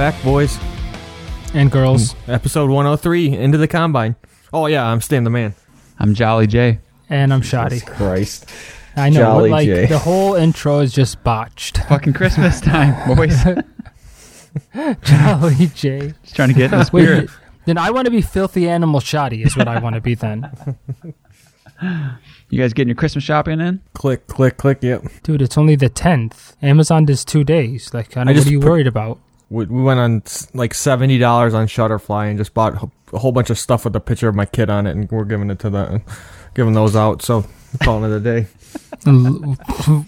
back, boys. And girls. Hmm. Episode 103, Into the Combine. Oh, yeah, I'm Stan the Man. I'm Jolly J. And I'm Shoddy. Christ. I know, Jolly like J. the whole intro is just botched. Fucking Christmas time, boys. Jolly J. Just trying to get in the Wait, spirit. then I want to be filthy animal shoddy is what I want to be then. You guys getting your Christmas shopping in? Click, click, click, yep. Dude, it's only the tenth. Amazon does two days. Like, I don't, I what are you put- worried about? We, we went on like $70 on Shutterfly and just bought a whole bunch of stuff with a picture of my kid on it, and we're giving it to the, giving those out. So, calling it a day.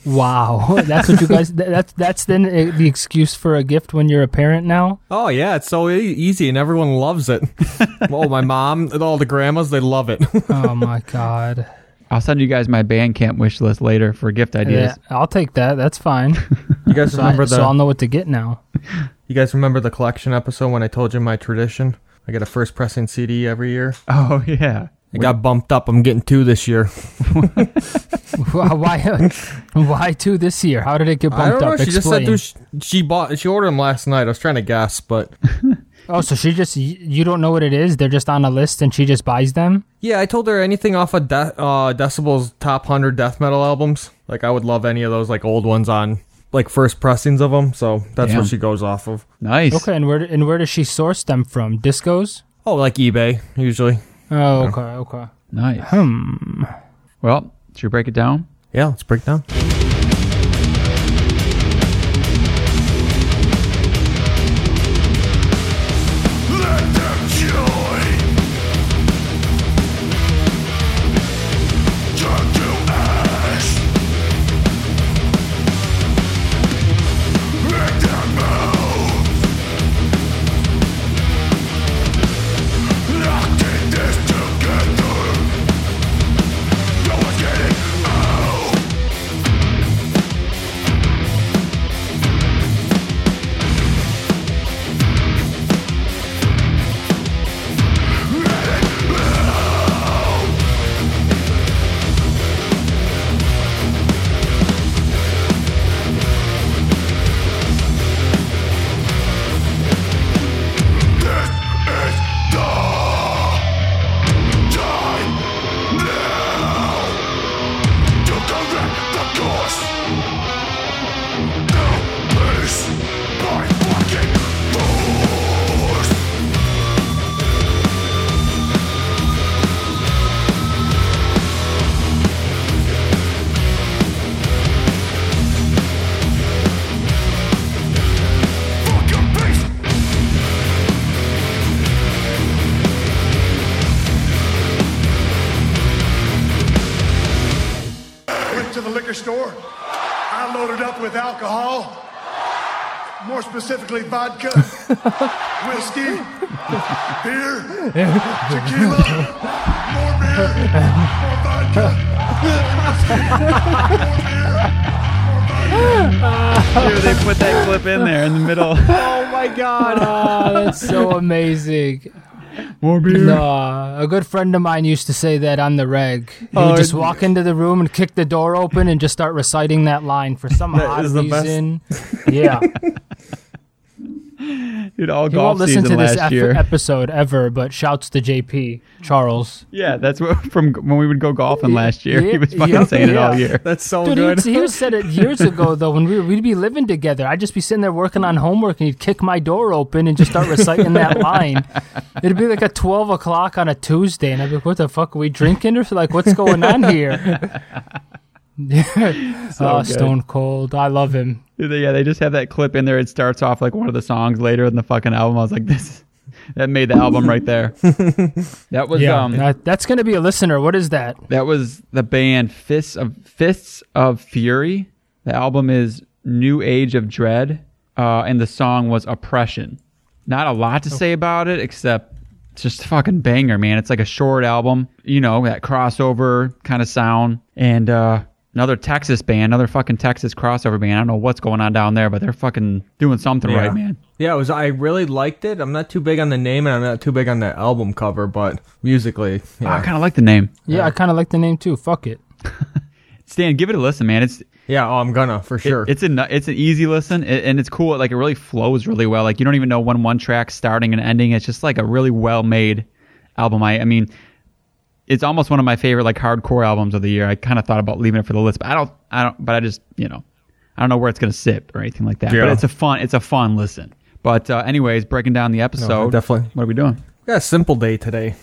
Wow, that's what you guys. That's that's then uh, the excuse for a gift when you're a parent now. Oh, yeah, it's so e- easy, and everyone loves it. oh, my mom and all the grandmas, they love it. Oh my god. I'll send you guys my Bandcamp wish list later for gift ideas. Yeah, I'll take that. That's fine. you guys So, I, remember the so I'll know what to get now. You guys remember the collection episode when I told you my tradition? I get a first pressing CD every year. Oh yeah. It got bumped up. I'm getting two this year. why? Why two this year? How did it get I bumped don't know. up? She just said Explain. two, she bought. She ordered them last night. I was trying to guess, but Oh, so she just you don't know what it is? They're just on a list and she just buys them. yeah, I told her anything off of De- uh, Decibel's top hundred death metal albums. Like I would love any of those like old ones on like first pressings of them. So that's Damn. what she goes off of. Nice. Okay, and where and where does she source them from? Discogs. Oh, like eBay usually. Oh, okay, okay. Nice. Hmm. Well, should we break it down? Yeah, let's break down. Liquor store. I loaded up with alcohol, more specifically vodka, whiskey, beer, tequila, more beer, more vodka, whiskey, more beer. Dude, they put that clip in there in the middle. Oh my god. Oh, that's so amazing. More beer. Nah, a good friend of mine used to say that on the reg. He Oh, would uh, just walk into the room and kick the door open and just start reciting that line for some odd is the best. reason. Yeah, Dude, all he golf won't listen season to this last ep- episode ever. But shouts to JP Charles. yeah, that's what from when we would go golfing last year. Yeah, he was fucking yeah, saying it all year. That's so Dude, he, good. would- he said it years ago though when we, we'd be living together. I'd just be sitting there working on homework and he'd kick my door open and just start reciting that line. It'd be like a twelve o'clock on a Tuesday, and I'd be like, "What the fuck are we drinking?" Or like, "What's going on here?" oh. Stone Cold, I love him. Yeah, they just have that clip in there. It starts off like one of the songs later in the fucking album. I was like, this that made the album right there. that was Yeah, um that, that's gonna be a listener. What is that? that was the band Fists of Fists of Fury. The album is New Age of Dread, uh, and the song was Oppression. Not a lot to say about it except it's just a fucking banger, man. It's like a short album, you know, that crossover kind of sound. And uh another Texas band, another fucking Texas crossover band. I don't know what's going on down there, but they're fucking doing something Yeah. right, man. Yeah, it was. I really liked it. I'm not too big on the name, and I'm not too big on the album cover, but musically, Oh, I kind of like the name. Yeah, I kind of like the name too. Fuck it. Stan, give it a listen, man. It's Yeah, oh, I'm gonna for It- sure. it's a it's an easy listen, a- and it's cool. Like it really flows really well. Like you don't even know when one track's starting and ending. It's just like a really well made album. I I mean, it's almost one of my favorite like hardcore albums of the year. I kind of thought about leaving it for the list, but I don't. I don't. But I just you know, I don't know where it's gonna sit or anything like that. Yeah. But it's a fun. It's a fun listen. But uh, anyways, breaking down the episode. definitely. What are we doing? We got a simple day today.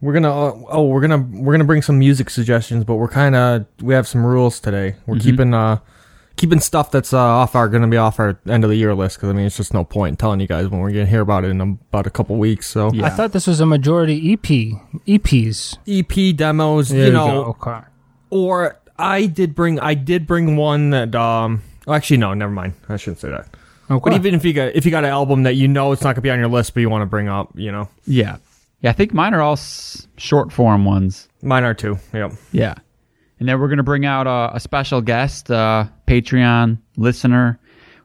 We're gonna uh, oh we're gonna we're gonna bring some music suggestions, but we're kind of we have some rules today. We're Mm-hmm. keeping uh keeping stuff that's uh, off our gonna be off our end of the year list because I mean it's just no point in telling you guys when we're gonna hear about it in about a couple weeks. So Yeah. I thought this was a majority E EP. EPs. EP E demos, There you know, Okay. or I did bring I did bring one that um oh, actually no never mind I shouldn't say that. Okay. But even if you got if you got an album that you know it's not gonna be on your list but you want to bring up, you know, Yeah, yeah. I think mine are all s- short form ones. mine are too. Yep. Yeah. And then we're going to bring out a, a special guest, uh, Patreon listener,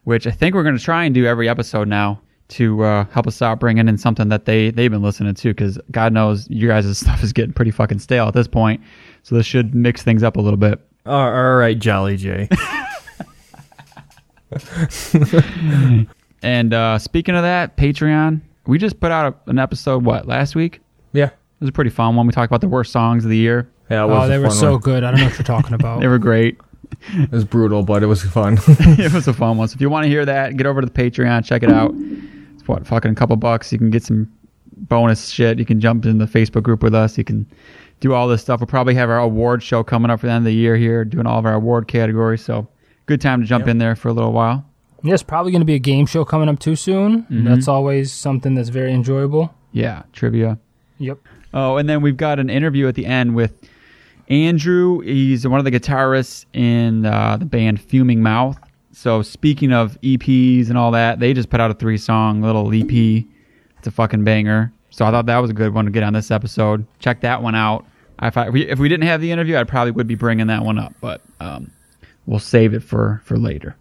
which I think we're going to try and do every episode now to uh, help us out bringing in something that they, they've been listening to because God knows you guys' stuff is getting pretty fucking stale at this point. So this should mix things up a little bit. All right, Jolly J. And uh, speaking of that, Patreon, we just put out a, an episode, what, last week? yeah. It was a pretty fun one. We talked about the worst songs of the year. Yeah, it oh, was Oh, a they were fun so one. good. I don't know what you're talking about. They were great. It was brutal, but it was fun. it was a fun one. So if you want to hear that, get over to the Patreon, check it out. It's what fucking a couple bucks. You can get some bonus shit. You can jump in the Facebook group with us. You can do all this stuff. We'll probably have our award show coming up for the end of the year here, doing all of our award categories. So good time to jump in there for a little while. Yes, probably going to be a game show coming up too soon. Mm-hmm. That's always something that's very enjoyable. Yeah, trivia. Yep. Oh, and then we've got an interview at the end with Andrew. He's one of the guitarists in uh, the band Fuming Mouth. So speaking of EPs and all that, they just put out a three song little EP. It's a fucking banger. So I thought that was a good one to get on this episode. Check that one out. If, I, if we didn't have the interview, I probably would be bringing that one up, but um, we'll save it for for later.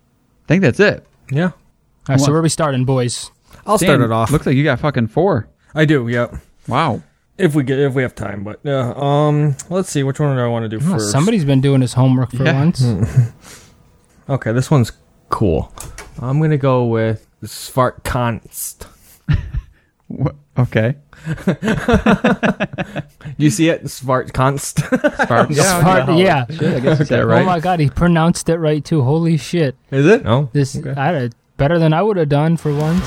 I think that's it. yeah. All right, so where are we starting, boys? I'll start it off. Looks like you got fucking four. I do. Yep. Wow. If we get if we have time, but yeah. Um, let's see. Which one do I want to do first? somebody's been doing his homework for Yeah. once. Okay, this one's cool. I'm gonna go with Svartkonst. Wha- Okay. You see it? Svartkonst. Spark- Smart- yeah. Shit, I guess you said it right. Oh my god, he pronounced it right too. Holy shit! Is it? Oh. This Okay. I, better than I would have done for once.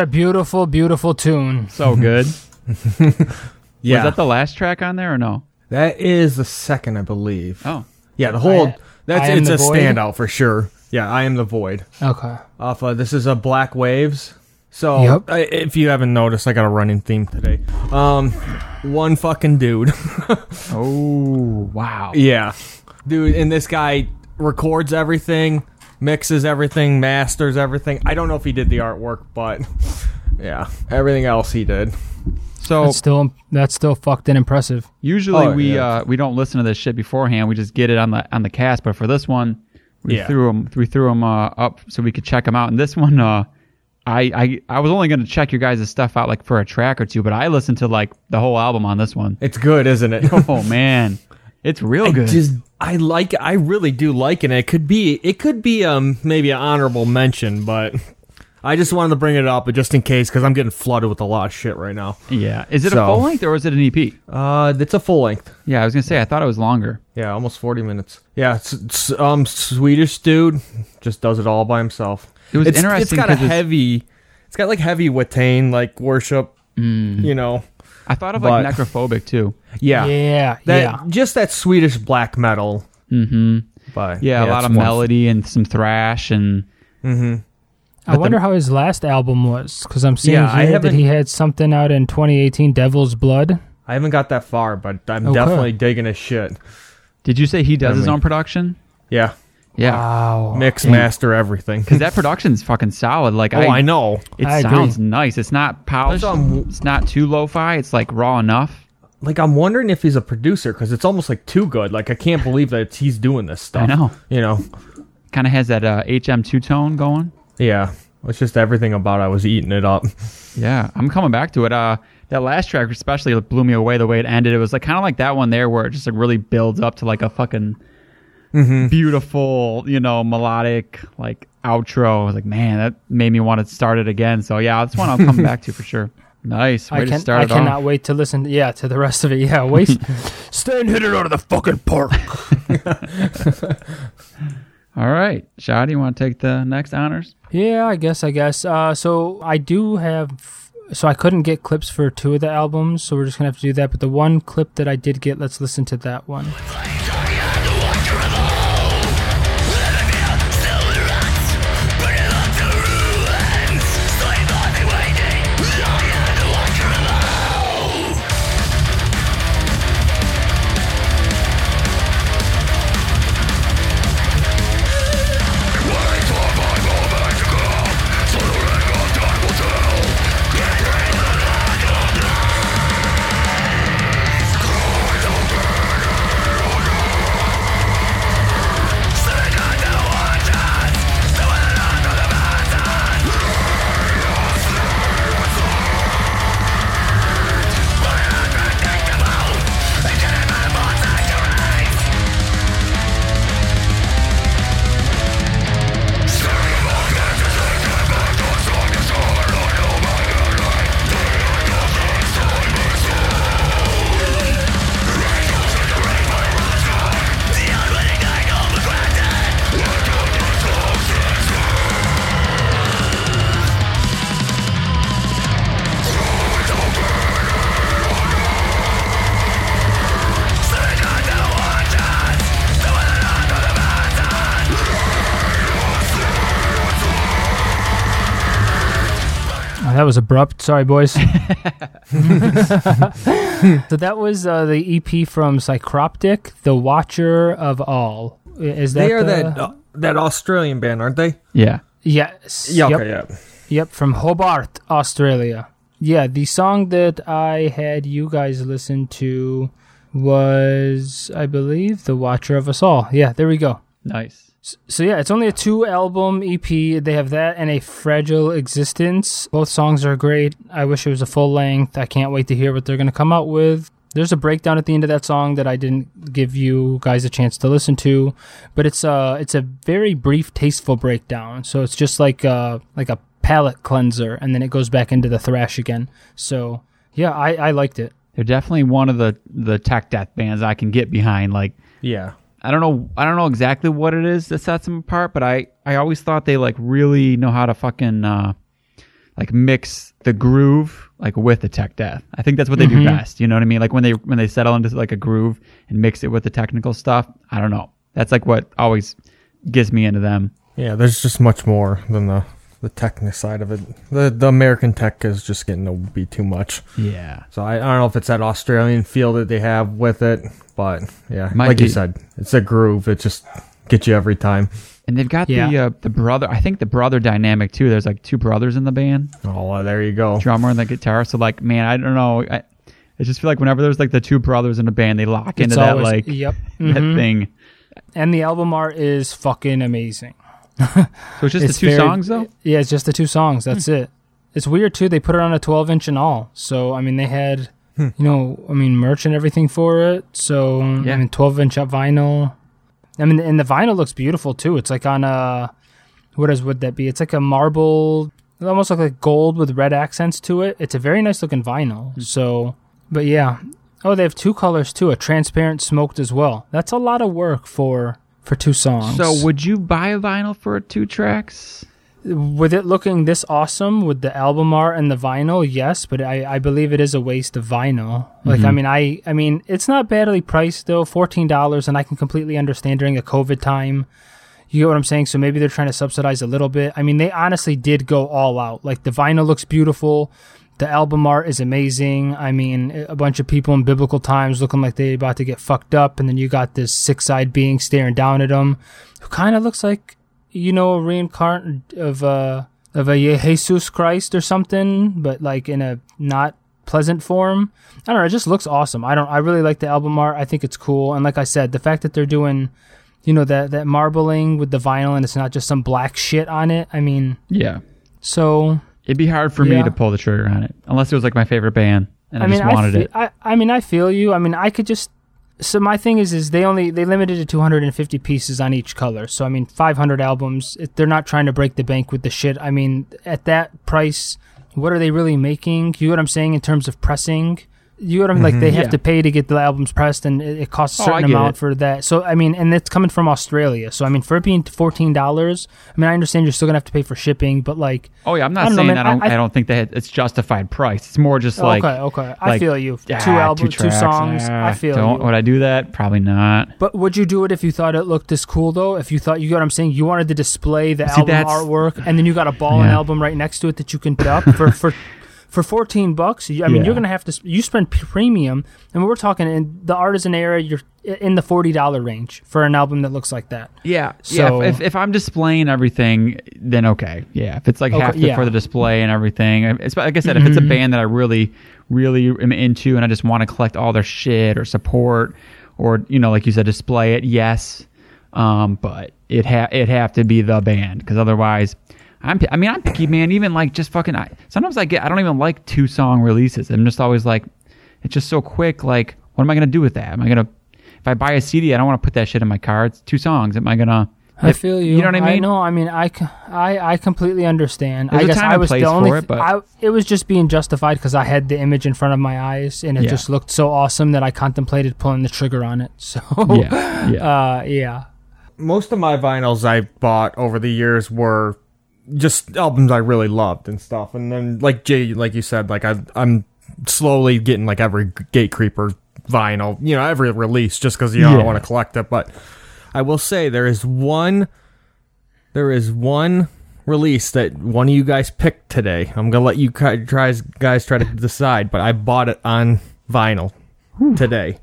What a beautiful, beautiful tune. So good. Yeah. Was that the last track on there or no? that is the second, I believe. Oh. Yeah, the whole I- that's I it's a Void? standout for sure. Yeah, I am the void. Okay. Off uh, this is a Black Waves. So Yep. I, if you haven't noticed, I got a running theme today. Um, one fucking dude. Oh wow. yeah, dude, and this guy records everything, mixes everything, masters everything. I don't know if he did the artwork, but yeah, everything else he did. So That's still that's still fucked and impressive. usually Oh, we yeah. uh, we don't listen to this shit beforehand. We just get it on the on the cast. But for this one, we Yeah. threw them we threw them uh, up so we could check them out. And this one, uh, I I I was only gonna check your guys' stuff out like for a track or two, but I listened to like the whole album on this one. It's good, isn't it? Oh man, it's real I good. just I like I really do like it. It could be it could be um maybe an honorable mention, but I just wanted to bring it up, but just in case because I'm getting flooded with a lot of shit right now. yeah, is it a full length or is it an EP? Uh, it's a full length. Yeah, I was gonna say I thought it was longer. Yeah, almost 40 minutes. Yeah, it's, it's um Swedish dude just does it all by himself. It was it's, It's interesting got a it's- heavy. It's got like heavy Watain like worship. Mm. You know. I thought of like necrophobic too. Yeah. Yeah, That, yeah. Just that Swedish black metal. Mm-hmm. But Yeah, a lot of one- melody and some thrash and I wonder how his last album was because I'm seeing Yeah, I here that he had something out in 2018, Devil's Blood. I haven't got that far, but I'm Okay. definitely digging his shit. did you say he does his Definitely. own production? Yeah. Yeah. Wow. Mix, And- master, everything. Because that production's fucking solid. Like oh, I, know. It I agree. sounds nice. It's not polished. That's, it's not too lo-fi. It's like raw enough. Like, I'm wondering if he's a producer because it's almost like too good. Like, I can't believe that he's doing this stuff. I know. You know? Kind of has that uh, HM2 tone going. Yeah. It's just everything about it. I was eating it up. Yeah, I'm coming back to it. Uh, that last track especially blew me away the way it ended. It was like kind of like that one there where it just like really builds up to like a fucking Mm-hmm. beautiful, you know, melodic like outro. I was like, man, that made me want to start it again. So yeah, that's one I'll come back to for sure. Nice. Way I to can start I cannot off. wait to listen. Yeah, to the rest of it. Yeah, wait. Stay and hit it out of the fucking park. All right, Shadi, you want to take the next honors? Yeah, I guess. I guess. Uh, so I do have. So I couldn't get clips for two of the albums, so we're just gonna have to do that. But the one clip that I did get, let's listen to that one. Was abrupt. Sorry, boys. so that was uh, the EP from Psychroptic, The Watcher of All. Is that They are the- that uh, that Australian band, aren't they? Yeah. Yes. Yeah, Yep. yeah. Yep, from Hobart, Australia. Yeah, the song that I had you guys listen to was, I believe, The Watcher of Us All. Yeah, there we go. Nice. So yeah, it's only a two album EP. They have that and a fragile existence. Both songs are great. I wish it was a full length. I can't wait to hear what they're going to come out with. There's a breakdown at the end of that song that I didn't give you guys a chance to listen to, but it's a it's a very brief, tasteful breakdown. So it's just like a, like a palate cleanser, and then it goes back into the thrash again. So yeah, I, I liked it. They're definitely one of the the tech death bands I can get behind. Like Yeah. I don't know I don't know exactly what it is that sets them apart, but I I always thought they like really know how to fucking uh like mix the groove like with the tech death. I think that's what they do best. You know what I mean? Like when they when they settle into like a groove and mix it with the technical stuff. I don't know. That's like what always gets me into them. Yeah, there's just much more than the the technical side of it. The the American tech is just getting to be too much. Yeah. So I, I don't know if it's that Australian feel that they have with it, but yeah, Might like you said, it's a groove. It just gets you every time. And they've got the uh, the brother. I think the brother dynamic too. There's like two brothers in the band, Oh, well, there you go. drummer and the guitar. So like, man, I don't know. I, I just feel like whenever there's like the two brothers in a band, they lock into It's that like yep. that Mhm. thing. And the album art is fucking amazing. So it's just It's the two very- songs though. Yeah, it's just the two songs. That's Hmm. it. It's weird too. They put it on a 12 inch and all. So I mean, they had Hmm. you know, I mean, merch and everything for it. So Yeah. I mean, 12 inch up vinyl. I mean, and the vinyl looks beautiful too. It's like on a what is would that be? It's like a marble, it almost look like gold with red accents to it. It's a very nice looking vinyl. Hmm. So, but yeah. Oh, they have two colors too. A transparent smoked as well. That's a lot of work for for two songs. So would you buy a vinyl for two tracks? with it looking this awesome with the album art and the vinyl yes but i, I believe it is a waste of vinyl. Like i mm-hmm. mean i i mean it's not badly priced though $14 and i can completely understand during a covid time. You get what i'm saying? So maybe they're trying to subsidize a little bit. I mean they honestly did go all out. Like the vinyl looks beautiful the album art is amazing. I mean, a bunch of people in biblical times looking like they about to get fucked up, and then you got this six-eyed being staring down at them, who kind of looks like, you know, a reincarnate uh, of a of a Jesus Christ or something, but like in a not pleasant form. I don't know. It just looks awesome. I don't. I really like the album art. I think it's cool, and like I said, the fact that they're doing, you know, that that marbling with the vinyl and it's not just some black shit on it. I mean, Yeah. so It'd be hard for me to pull the trigger on it unless it was like my favorite band and I, I mean, just wanted I, fe- it. I, I mean, I feel you. I mean, I could just. So my thing is, is they only they limited to 250 pieces on each color. So I mean, 500 albums. They're not trying to break the bank with the shit. I mean, at that price, what are they really making? You know what I'm saying in terms of pressing? You know what I'm like? They have Yeah. to pay to get the albums pressed, and it, it costs a Oh, certain I get amount it. for that. So I mean, and it's coming from Australia. So I mean, for it being fourteen dollars, I mean, I understand you're still gonna have to pay for shipping, but like, Oh yeah, I'm not I know, saying man. I don't. I- I, I- don't think that it's justified price. It's more just like okay, okay, I feel you. ah, two albums, two, tracks, songs. ah, I feel Don't you. would I do that? Probably not. But would you do it if you thought it looked this cool though? If you thought you got what I'm saying, you wanted to display the See, album artwork, and then you got a ball and Yeah. album right next to it that you can put up for for for 14 bucks. you- I mean, Yeah. you're gonna have to. You spend premium, and we're talking in the artisan era. You're in the forty dollar range for an album that looks like that. Yeah, So- yeah. If, if, if I'm displaying everything, then okay. Yeah, if it's like Okay, half the, yeah. for the display and everything. It's like I said, if it's a band that I really, really am into, and I just want to collect all their shit or support, or you know, like you said, display it. Yes, um, but it ha- it have to be the band because otherwise. I'm, I mean, I'm picky, man. Even like just fucking. I, sometimes I get. I don't even like two song releases. I'm just always like, it's just so quick. Like, what am I gonna do with that? Am I gonna, if I buy a CD, I don't want to put that shit in my car. It's two songs. Am I gonna? I if- feel you. You know what I mean? know. I mean, I, I, I completely understand. There's I a guess time I was place the only. for it, but- I, it was just being justified because I had the image in front of my eyes, and it Yeah. just looked so awesome that I contemplated pulling the trigger on it. So Yeah, yeah. uh, yeah. Most of my vinyls I bought over the years were just albums I really loved and stuff. And then, like Jay, like you said, like I, I'm slowly getting like every Gatecreeper vinyl, you know, every release just because you know I want to collect it. But I will say there is one, there is one release that one of you guys picked today. I'm gonna let you guys guys try to decide, but I bought it on vinyl today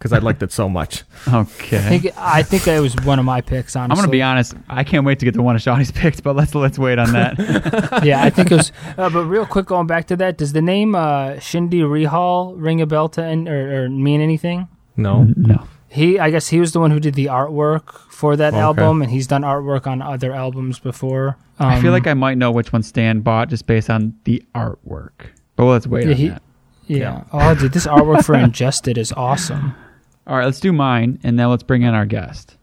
because I liked it so much. Okay. I think I think it was one of my picks. Honestly, I'm gonna be honest. I can't wait to get the one of Shawnee's picks, but let's let's wait on that. yeah, I think it was. Uh, but real quick, going back to that, does the name uh, Shindy Rehal ring a bell to an- or, or mean anything? No, no. He, I guess, he was the one who did the artwork for that Okay. album, and he's done artwork on other albums before. Um, I feel like I might know which one Stan bought just based on the artwork. But let's wait Yeah, on he- that. yeah. Oh, dude, this artwork for Ingested is awesome. All right, let's do mine, and then let's bring in our guest.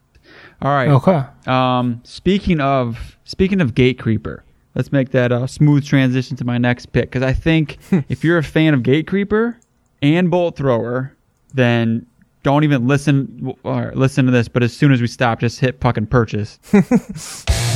All right. Okay. Um, speaking of speaking of Gatecreeper, let's make that a smooth transition to my next pick because I think if you're a fan of Gatecreeper and Bolt Thrower, then don't even listen or listen to this. But as soon as we stop, just hit fucking purchase.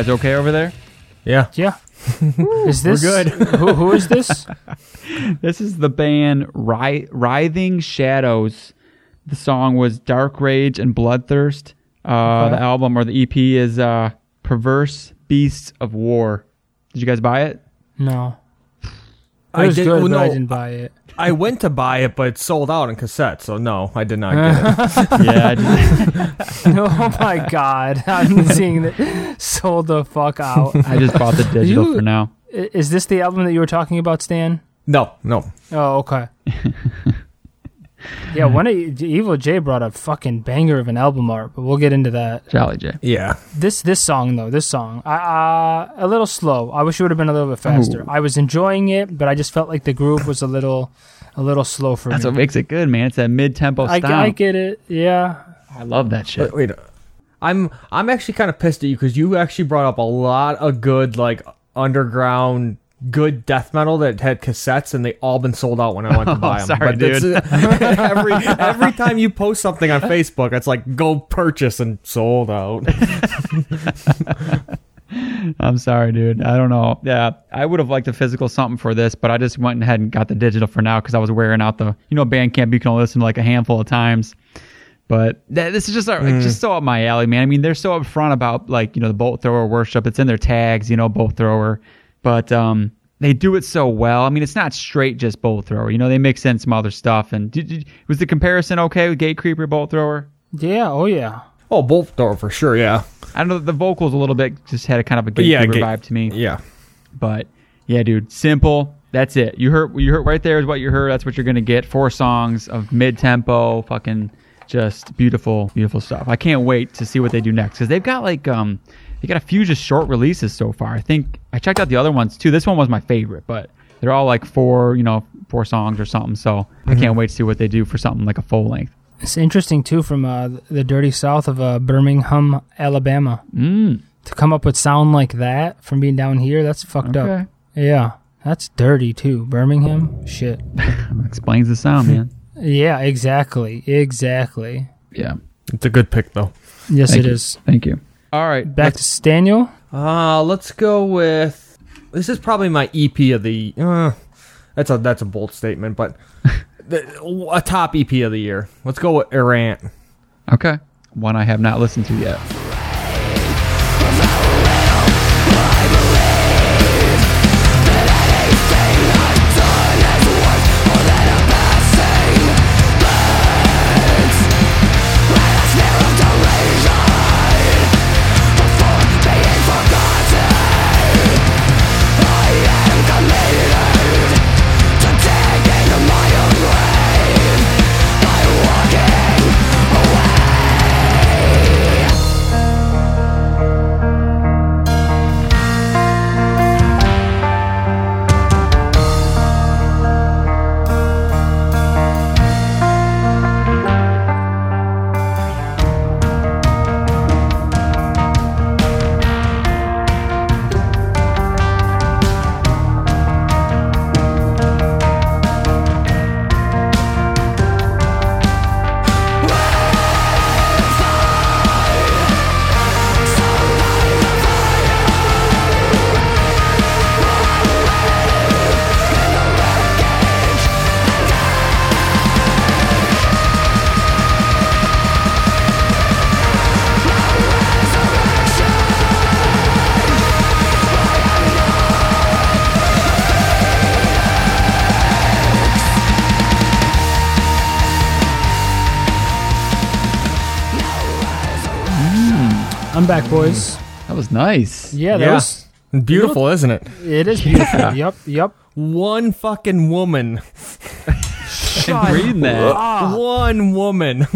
guys okay over there? Yeah. Yeah. Is this good. who, who is this? This is the band Wri- Writhing Shadows. The song was Dark Rage and Bloodthirst. Uh, Okay. The album or the EP is uh, Perverse Beasts of War. Did you guys buy it? No. It I was did- good, well, but I didn't buy it. I went to buy it, but it sold out in cassette, so no, I did not get it. Yeah. I just, oh my god! I'm seeing that sold the fuck out. I just bought the digital You- for now. Is this the album that you were talking about, Stan? No, no. Oh, okay. Yeah, one of Evil J brought a fucking banger of an album art, but we'll get into that. Jolly J. Yeah. This this song though, this song, I, uh, a little slow. I wish it would have been a little bit faster. Ooh. I was enjoying it, but I just felt like the groove was a little, a little slow for That's me. That's what makes it good, man. It's that mid-tempo I. I get it. Yeah, I love that shit. Wait, wait. I'm I'm actually kind of pissed at you because you actually brought up a lot of good like underground good death metal that had cassettes and they all been sold out when I went to buy them. sorry, that's- dude. every every time you post something on Facebook, it's like go purchase and sold out. I'm sorry, dude. I don't know. Yeah, I would have liked a physical something for this, but I just went ahead and got the digital for now because I was wearing out the, you know, Bandcamp. You can only listen to like a handful of times. But th- this is just uh, like, just so up my alley, man. I mean, they're so upfront about like you know the bolt thrower worship. It's in their tags, you know, bolt thrower. But um, they do it so well. I mean, it's not straight just bolt thrower. You know, they mix in some other stuff. And did, did, was the comparison okay with Gatecreeper bolt thrower? yeah, oh yeah. oh, bolt thrower for sure. Yeah, I don't know. The vocals a little bit just had a kind of a Gate yeah. Creeper Gate- vibe to me. Yeah. But yeah, dude, simple. That's it. You heard you heard right there is what you heard. That's what you're gonna get. Four songs of mid tempo, fucking just beautiful, beautiful stuff. I can't wait to see what they do next because they've got like um they got a few just short releases so far. I think I checked out the other ones too. This one was my favorite, but they're all like four, you know, four songs or something. So I can't wait to see what they do for something like a full length. It's interesting too from uh, the dirty south of uh, Birmingham, Alabama, Mm. to come up with sound like that from being down here. That's fucked Okay. up. Yeah, that's dirty too. Birmingham, shit. Explains the sound, man. Yeah, exactly, exactly. Yeah. It's a good pick though. Yes, Thank it you. is. Thank you. All right. Back to Staniel. Uh, let's go with. This is probably my EP of the. Uh, that's a that's a bold statement, but the, a top EP of the year. Let's go with Errant. Okay. One I have not listened to yet. Back, boys. That was nice. Yeah, that Yeah. was. Beautiful, isn't it? It is beautiful. yep, yep. One fucking woman. I'm reading that. Ah. One woman.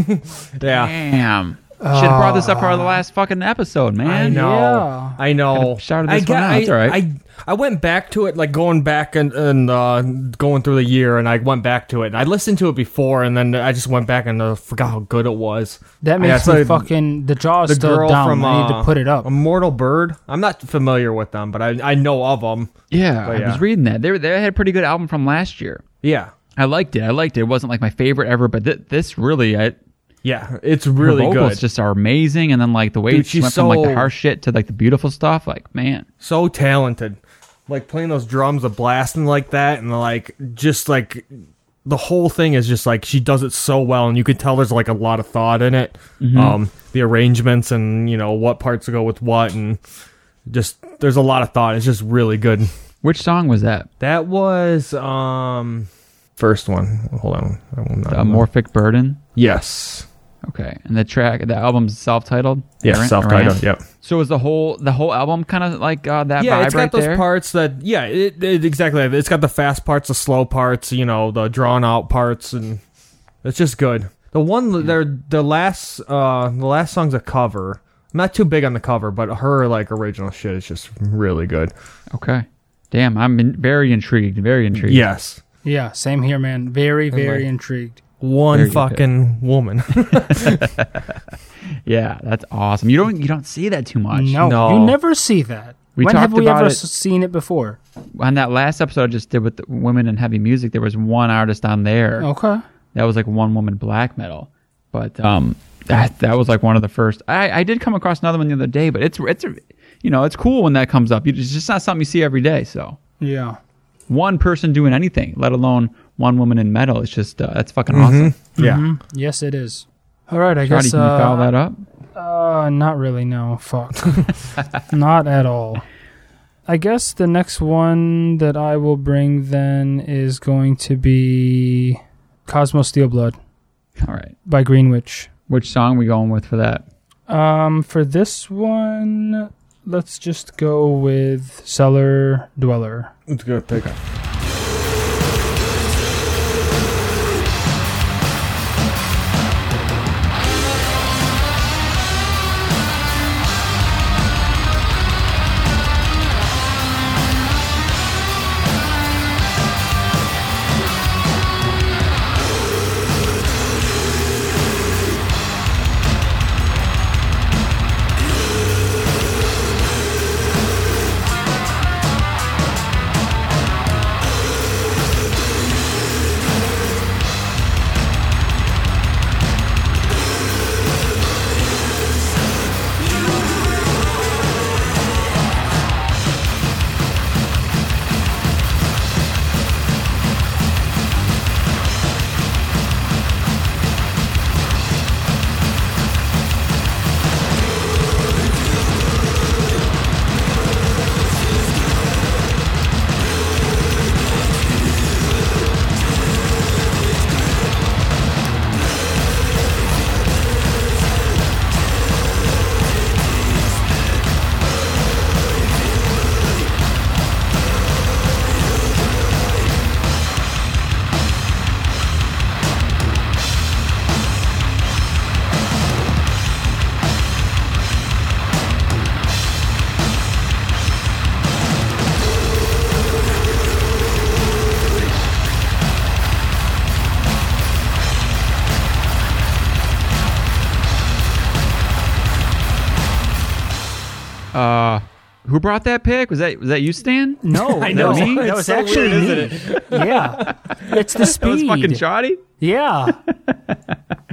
yeah. Damn. Should have brought this up for the last fucking episode, man. I know. Yeah. I know. Kinda shouted I this one got- out. I, It's all right. I, I went back to it, like going back and, and uh, going through the year, and I went back to it. And I listened to it before, and then I just went back and uh, forgot how good it was. That makes so me fucking. The jaw is The still girl down. from I need uh, to put it up. Immortal Bird. I'm not familiar with them, but I I know of them. yeah, But I was reading that. They, were, they had a pretty good album from last year. Yeah. I liked it. I liked it. It wasn't like my favorite ever, but th- this really, I Yeah, it's Her really vocals good. just are amazing, and then like the way Dude, she she's went from like the harsh shit to like the beautiful stuff. Like man, so talented. Like playing those drums, the blasting like that, and like just like the whole thing is just like she does it so well, and you can tell there's like a lot of thought in it. Um, the arrangements and you know what parts go with what, and just there's a lot of thought. It's just really good. which song was that? That was um first one. Hold on, I will not The Amorphic Burden. Yes, Okay, and the track, the album's self-titled. yes, self-titled. Yep. So is the whole the whole album kind of like uh, that yeah, vibe it's got right those there? parts that yeah, it, it exactly. It's got the fast parts, the slow parts, you know, the drawn out parts, and it's just good. The one there, the last, uh, the last song's a cover. I'm not too big on the cover, but her like original shit is just really good. Okay, damn, I'm in, very intrigued. Very intrigued. Yes, Yeah, same here, man. Very, very like- intrigued. One Very good fucking woman. yeah, that's awesome. You don't you don't see that too much. No, No. you never see that. We when have we ever it- seen it before? On that last episode I just did with the women in heavy music, there was one artist on there Okay. that was like one woman black metal, but um, that that was like one of the first. I I did come across another one the other day, but it's it's you know it's cool when that comes up. It's just not something you see every day. So Yeah. one person doing anything, let alone one woman in metal, it's just uh, that's fucking Mm-hmm. awesome. yeah, Yes, it is. All right, I Shotty, guess. can you uh, foul that up? Uh, not really. No, fuck, not at all. I guess the next one that I will bring then is going to be Cosmo Steel Blood All right, by Greenwich. which song we going with for that? Um, for this one, let's just go with Cellar Dweller. it's a good pick. Uh, brought that pick? Was that was that you, Stan? No, I that know. was, me? that It's was so actually weird, me. isn't Yeah, it's the That was speed. fucking shoddy. Yeah.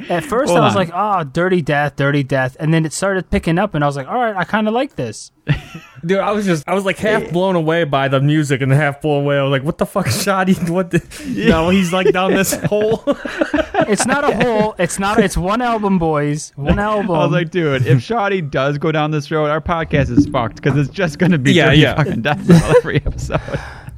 At first, Hold I was on. like, "Oh, dirty death, dirty death," and then it started picking up, and I was like, "All right, I kind of like this." Dude, I was just I was like half blown away by the music and half blown away. I was like, "What the fuck, Shoddy? What? The, No, he's like down this hole." It's not a hole. It's not. It's one album, boys. One album. I was like, dude, if Shoddy does go down this road, our podcast is fucked because it's just gonna be Yeah, dirty yeah. fucking death metal every episode.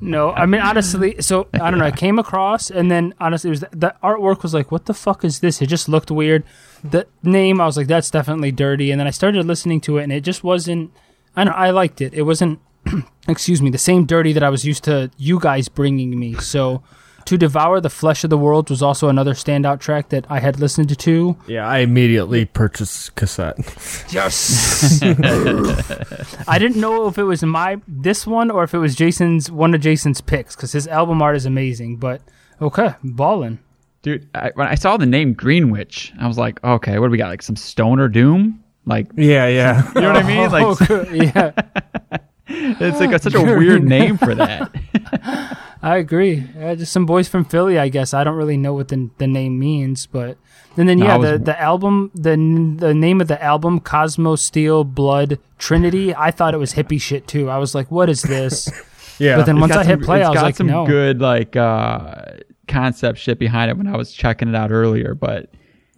no, I mean honestly. So I don't know. I came across, and then honestly, it was the artwork was like, "What the fuck is this?" It just looked weird. The name, I was like, "That's definitely dirty," and then I started listening to it, and it just wasn't. I don't. I liked it. It wasn't. excuse me. The same dirty that I was used to you guys bringing me. So. To Devour the Flesh of the World was also another standout track that I had listened to. yeah, I immediately purchased cassette. Yes. I didn't know if it was my this one or if it was Jason's one of Jason's picks because his album art is amazing. But okay, ballin'. Dude, I, when I saw the name Greenwich, I was like, okay, what do we got? Like some stoner doom? Like, Yeah, yeah. you know what I mean? Like, Oh, yeah. it's like a, such a weird name for that. I agree. Uh, just some boys from Philly, I guess. I don't really know what the the name means, but and then No, yeah, was- the the album, the the name of the album, Cosmo Steel Blood Trinity. I thought it was hippie shit too. I was like, what is this? Yeah. But then once I hit play, it's I was got like, some no. good like uh, concept shit behind it when I was checking it out earlier, but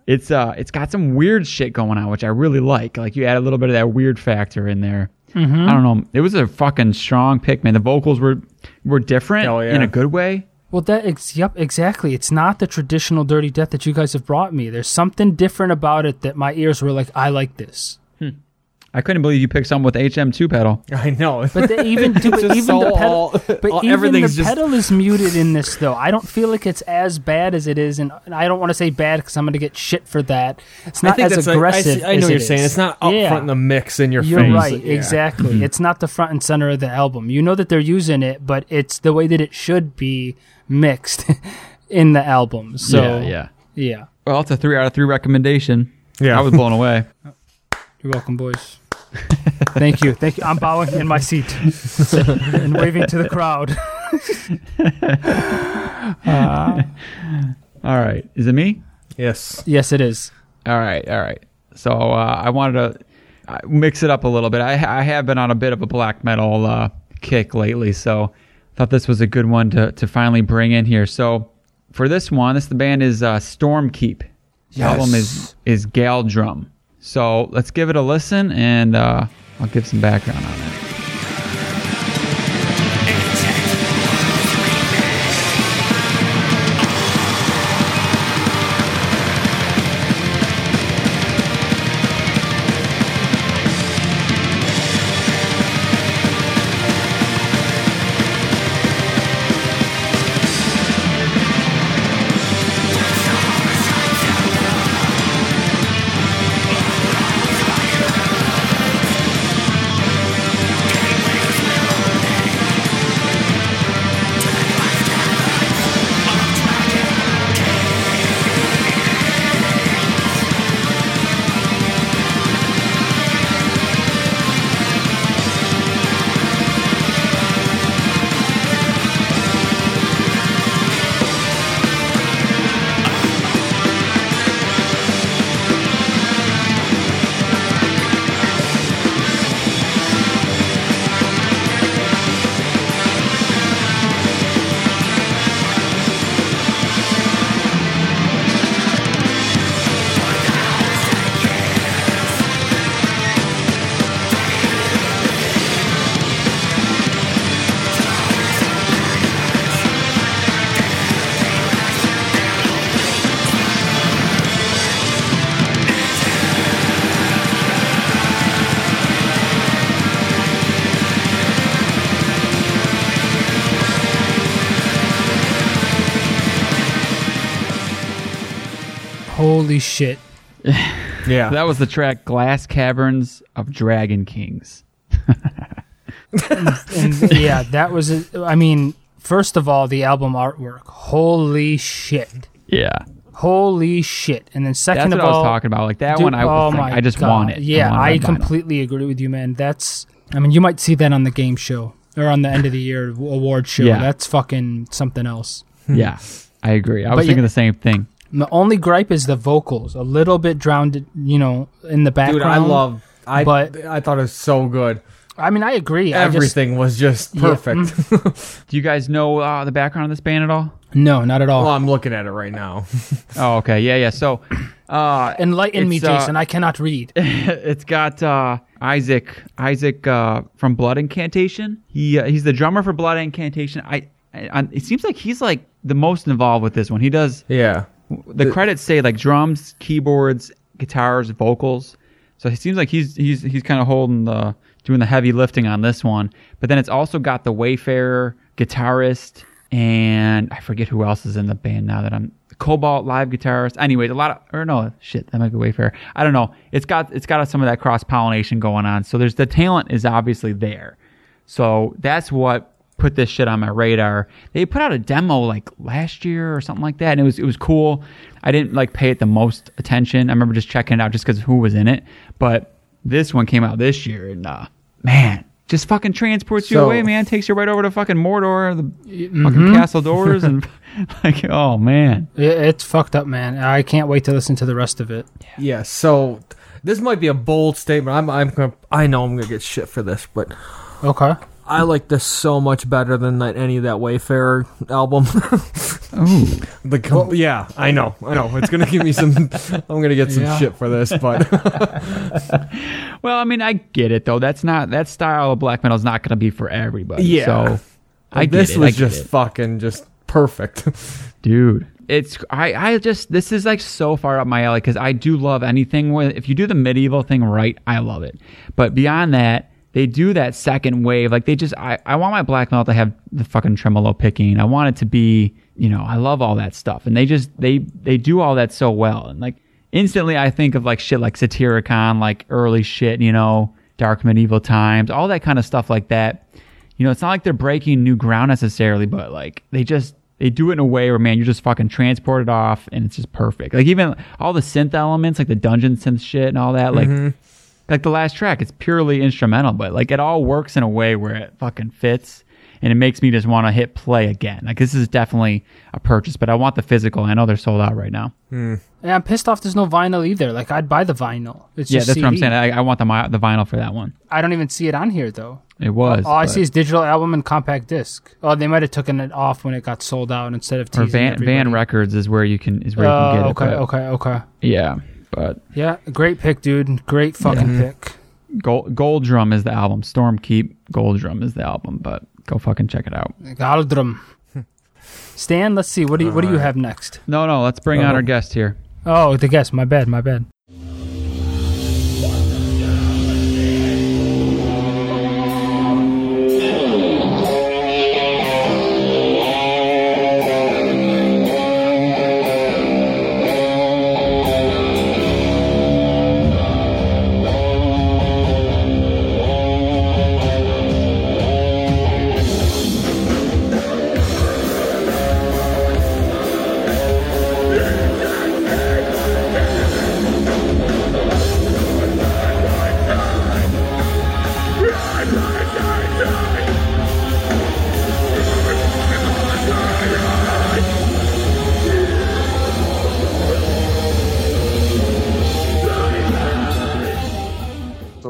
it's uh it's got some weird shit going on, which I really like. Like you add a little bit of that weird factor in there. Mm-hmm. I don't know. It was a fucking strong pick, man. The vocals were were different yeah. in a good way. Well, that ex- yep, exactly. It's not the traditional Dirty Death that you guys have brought me. There's something different about it that my ears were like, I like this. I couldn't believe you picked something with HM2 pedal. I know. But the, even dude, but just even the so pedal, all- but all- even the just- pedal is muted in this though. I don't feel like it's as bad as it is, and and I don't want to say bad because I'm going to get shit for that. It's I not think as that's like- I aggressive. see- I, know as what you're saying. is. It's not up Yeah. front in the mix in your You're face. right, Yeah. exactly. Mm-hmm. It's not the front and center of the album. You know that they're using it, but it's the way that it should be mixed in the album. So yeah, yeah. yeah. Well, it's a three out of three recommendation. Yeah. I was blown away. You're welcome, boys. Thank you. Thank you. I'm bowing in my seat and waving to the crowd. All right, is it me? Yes. Yes, it is. All right, all right. So uh, I wanted to uh, mix it up a little bit. I, I have been on a bit of a black metal uh, kick lately, so I thought this was a good one to, to finally bring in here. So for this one, this the band is uh, Stormkeep. The album is is Galdrum. So let's give it a listen, and uh, I'll give some background on it. Holy shit. Yeah. That was the track "Glass Caverns of Dragon Kings." And yeah, that was, a, I mean, first of all, the album artwork. Holy shit. Yeah, Holy shit. And then second that's of what I all, was talking about. Like that Dude, one, I oh was like, my I just God. want it. Yeah, want I, red vinyl. completely agree with you, man. That's, I mean, you might see that on the game show or on the end of the year award show. Yeah. That's fucking something else. Yeah, I agree. I was thinking yeah- the same thing. The only gripe is the vocals, a little bit drowned, you know, in the background. Dude, I love. I But- I thought it was so good. I mean, I agree. I just, Everything was just Yeah. perfect. Do you guys know uh, the background of this band at all? no, not at all. well, I'm looking at it right now. Oh, okay. Yeah, yeah. So, uh, Enlighten me, it's, uh, Jason. I cannot read. it's got uh, Isaac Isaac uh, from Blood Incantation. He uh, he's the drummer for Blood Incantation. I, I it seems like he's like the most involved with this one. He does yeah. The credits say like drums, keyboards, guitars, vocals. So it seems like he's he's he's kind of holding the doing the heavy lifting on this one. But then it's also got the Wayfarer guitarist and I forget who else is in the band now that I'm Cobalt live guitarist. Anyways, a lot of or no shit that might be Wayfarer. I don't know. It's got it's got some of that cross pollination going on. So there's the talent is obviously there. So that's what put this shit on my radar. They put out a demo like last year or something like that, and it was it was cool. I didn't like pay it the most attention. I remember just checking it out just because who was in it. But this one came out this year, and uh, man, just fucking transports you away, man. Takes you right over to fucking Mordor, the fucking castle doors, and like, oh man. It, it's fucked up, man. I can't wait to listen to the rest of it. Yeah, so this might be a bold statement. I'm I'm gonna, I know I'm gonna get shit for this, but Okay. I like this so much better than that any of that Wayfarer album. Oh, the yeah, I know, I know. It's gonna give me some. I'm gonna get some Yeah. shit for this, but well, I mean, I get it though. That's not that style of black metal is not going to be for everybody. Yeah. so I this it. was I just it. fucking just perfect. dude it's i i just this is like so far up my alley because i do love anything with if you do the medieval thing right i love it but beyond that they do that second wave like they just i i want my black metal to have the fucking tremolo picking. I want it to be you know i love all that stuff. And they just they they do all that so well. And like instantly i think of like shit like satyricon like early shit you know dark medieval times all that kind of stuff like that. You know, it's not like they're breaking new ground necessarily, but like they just they do it in a way where man, you're just fucking transported off and it's just perfect. Like even all the synth elements, like the dungeon synth shit and all that, like mm-hmm. Like the last track, it's purely instrumental, but like it all works in a way where it fucking fits and it makes me just want to hit play again. Like this is definitely a purchase, but I want the physical. I know they're sold out right now. Hmm. And I'm pissed off there's no vinyl either. Like, I'd buy the vinyl. It's Yeah, just that's what I'm saying. I, I want the the vinyl for that one. I don't even see it on here, though. It was. All I see is digital album and compact disc. Oh, they might have taken it off when it got sold out instead of or teasing Van. Van Records is where you can is where you Oh, can get okay, it. but- okay, okay. Yeah, but Yeah, great pick, dude. Great fucking mm-hmm. pick. Gold, Gold Drum is the album. Stormkeep Gold Drum is the album, but go fucking check it out. Galdrum. Stan, let's see. What do you, what do you have next? No, no, let's bring uh, out our guest here. Oh, the guest. My bad. My bad.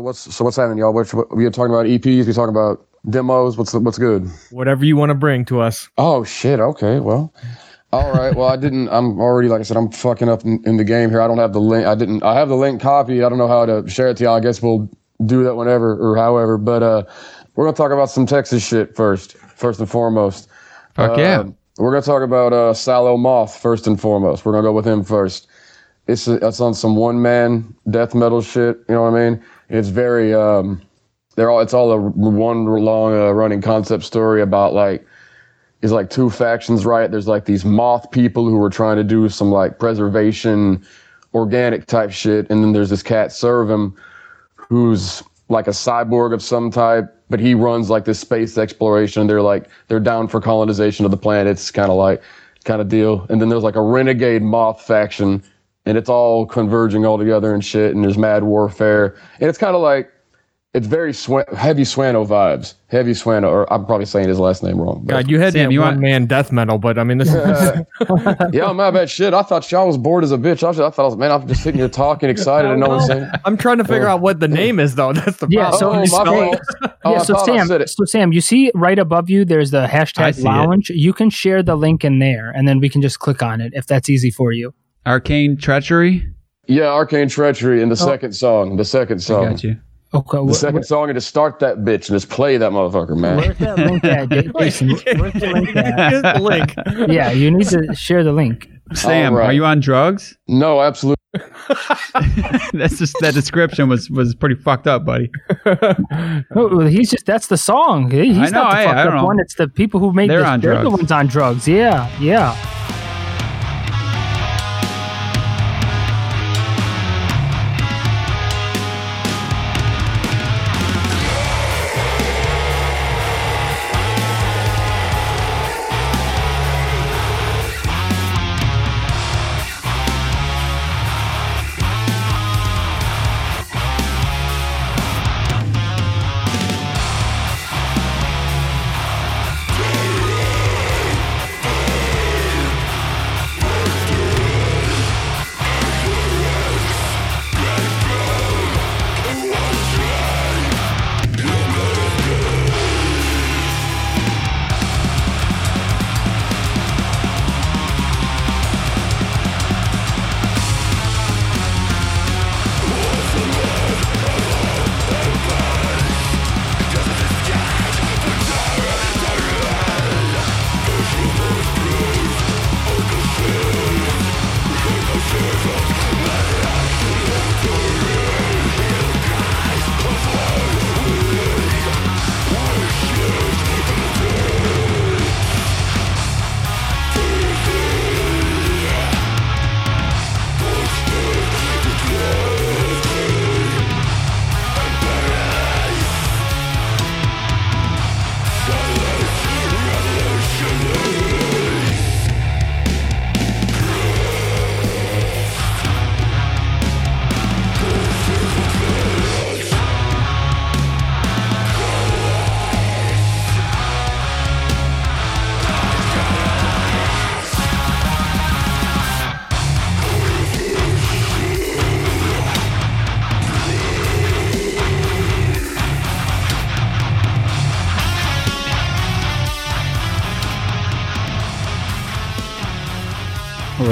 What's so what's happening, y'all? What, what, we are talking about EPs? We talking about demos? What's what's good? whatever you want to bring to us. Oh shit. Okay. Well. All right. Well, I didn't. I'm already like I said. I'm fucking up in, in the game here. I don't have the link. I didn't. I have the link copied. I don't know how to share it to y'all. I guess we'll do that whenever or however. But uh, we're gonna talk about some Texas shit first. First and foremost. Fuck yeah. Um, we're gonna talk about uh, Sallow Moth first and foremost. We're gonna go with him first. It's it's on some one man death metal shit. You know what I mean? It's very um, they're all it's all a one long uh, running concept story about like is like two factions, right? There's like these moth people who are trying to do some like preservation, organic type shit, and then there's this cat Servum, who's like a cyborg of some type, but he runs like this space exploration. and They're like they're down for colonization of the planets, kind of like kind of deal. And then there's like a renegade moth faction, and it's all converging all together and shit. And there's mad warfare, and it's kind of like it's very Swan- heavy Swano vibes. Heavy Swano, or I'm probably saying his last name wrong. but- God, you had Sam, that you one want- man death metal, but I mean, this is yeah, my bad shit. I thought y'all was bored as a bitch. I, was, I thought, I was, man, I'm just sitting here talking, excited, and no one's saying. I'm trying to figure oh. out what the name is, though. That's the Yeah, problem. so Oh, my Hey. Oh, yeah, I so Sam, so Sam, you see right above you, there's the hashtag see it. lounge. You can share the link in there, and then we can just click on it if that's easy for you. Arcane Treachery. Yeah, Arcane Treachery in the oh. second song. The second I song. got you. Okay, The wh- second song, and just start that bitch and just play that motherfucker, man. where's that link at, J- Jason? Where's the link at? Link. Yeah, you need to share the link. Sam, All right. are you on drugs? No, absolutely. That's just that description was was pretty fucked up, buddy. No, oh, well, he's just that's the song. He's I know, not the hey, fucked I don't up know. one. It's the people who make They're this. on They're the ones on drugs. Yeah, yeah.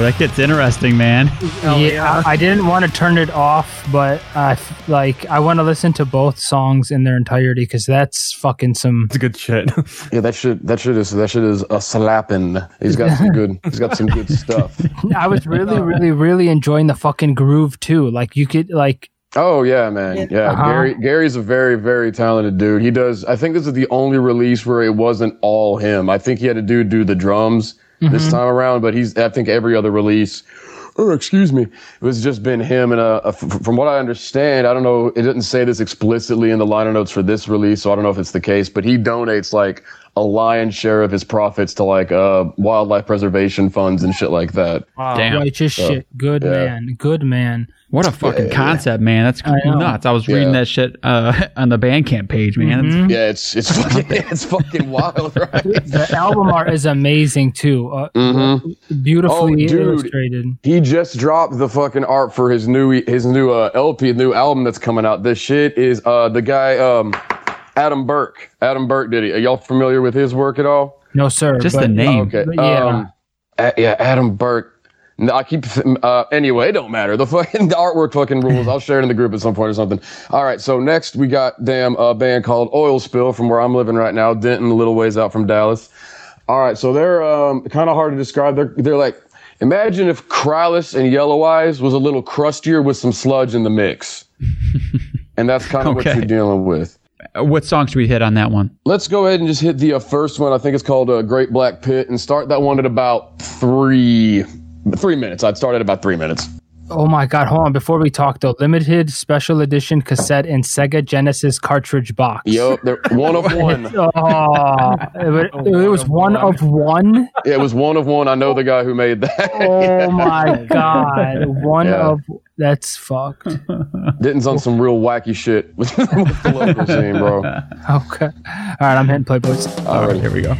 That gets interesting, man. yeah, I, I didn't want to turn it off, but I f- like I want to listen to both songs in their entirety because that's fucking some. It's good shit. Yeah, that shit. That shit is that shit is a slapping. He's got some good. He's got some good stuff. I was really, really, really enjoying the fucking groove too. Like you could like Oh yeah, man. Yeah, Uh-huh. Gary. Gary's a very, very talented dude. He does. I think this is the only release where it wasn't all him. I think he had a dude do the drums this time around, but he's. I think every other release. Oh, excuse me. It was just been him and uh, f- from what I understand, I don't know. It didn't say this explicitly in the liner notes for this release, so I don't know if it's the case. But he donates like a lion's share of his profits to like uh wildlife preservation funds and shit like that. Damn. righteous shit. Good yeah. man. Good man. What a fucking concept, man. That's I nuts. I was reading that shit uh, on the Bandcamp page, man. Mm-hmm. Yeah, it's it's fucking it's fucking wild, right? The album art is amazing too. Uh, Beautifully Oh, dude. illustrated. He just dropped the fucking art for his new his new uh, LP, new album that's coming out. This shit is uh the guy um Adam Burke. Adam Burke did it. Are y'all familiar with his work at all? No sir. Just but- the name. Okay. Yeah. Um, a- yeah, Adam Burke. No, I keep uh, anyway. It don't matter. The fucking the artwork fucking rules. I'll share it in the group at some point or something. All right. So next we got damn a band called Oil Spill from where I'm living right now, Denton, a little ways out from Dallas. All right. So they're um, kind of hard to describe. They're they're like imagine if Krallice and Yellow Eyes was a little crustier with some sludge in the mix, and that's kind of what you're dealing with. Uh, What song should we hit on that one? Let's go ahead and just hit the uh, first one. I think it's called uh, Great Black Pit, and start that one at about three three minutes. I'd start at about three minutes. Oh my god, hold on. Before we talk though, limited special edition cassette in Sega Genesis cartridge box. Yup, they're one of one. Oh, it, it was one of one. It was one of one. I know the guy who made that. Oh my god, one Yeah. of that's fucked. Denton's on some real wacky shit with, with the local scene, bro. Okay, all right, I'm hitting play, boys. All right, here we go.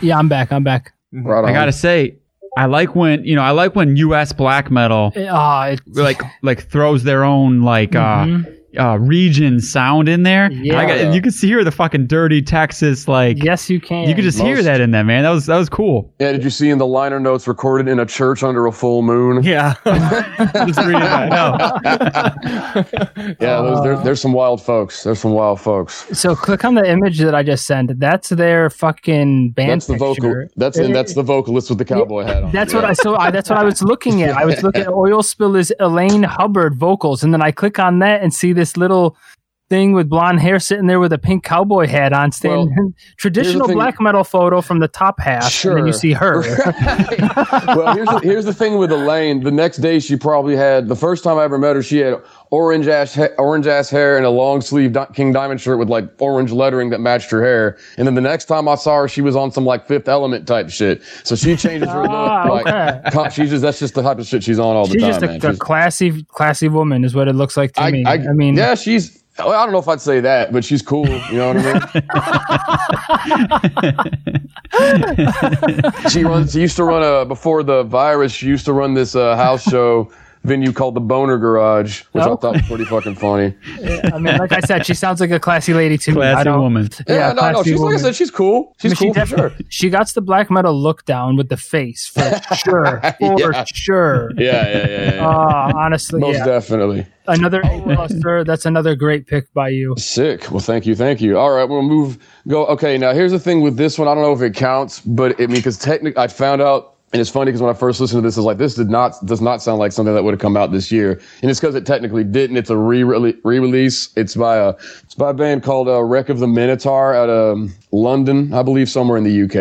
Yeah, I'm back. I'm back. Right on. I gotta say, I like when you know I like when U.S. black metal eh, ah, it, like like throws their own like uh, mm-hmm. Uh region sound in there. Yeah. I got, and you can hear the fucking dirty Texas like. yes, you can. You could just hear that in there, man. That was that was cool. yeah, did you see in the liner notes recorded in a church under a full moon? yeah. Just reading that. No. Yeah, those, there, there's some wild folks. There's some wild folks. So click on the image that I just sent. That's their fucking band That's the vocal. That's and that's the vocalist with the cowboy hat on. That's Yeah. what I so I, that's what I was looking at. I was looking at Oil Spill is Elaine Hubbard vocals, and then I click on that and see this little thing with blonde hair sitting there with a pink cowboy hat on, standing traditional black metal photo from the top half, and then you see her. well, here's the, here's the thing with Elaine. The next day, she probably had the first time I ever met her. She had orange ass ha- orange ass hair and a long sleeve King Diamond shirt with like orange lettering that matched her hair. And then the next time I saw her, she was on some like Fifth Element type shit. So she changes her Ah, look. Like, okay. she's just that's just the type of shit she's on all the She's time, She's just a, a classy, classy woman, is what it looks like to I, me. I, I mean, yeah, she's. Well, I don't know if I'd say that, but she's cool. You know what I mean? she runs. She used to run a before the virus. She used to run this uh, house show venue called the Boner Garage, which Oh. I thought was pretty fucking funny. I mean, like I said, she sounds like a classy lady to me. I Classy don't, woman. Yeah, no, no. classy She's like I said, she's cool. She's I mean, she cool for definitely- sure. She got the black metal look down with the face for sure, for Yeah. sure. Yeah, yeah, yeah. yeah. Uh, honestly, Most yeah. definitely. Another A cluster. That's another great pick by you. Sick. Well, thank you, thank you. All right, we'll move. Go. Okay, now here's the thing with this one. I don't know if it counts, but I mean, because technically, I found out, and it's funny because when I first listened to this, I was like, this did not does not sound like something that would have come out this year, and it's because it technically didn't. It's a re re-release. It's by a it's by a band called uh, Wreck of the Minotaur out of um, London, I believe, somewhere in the UK,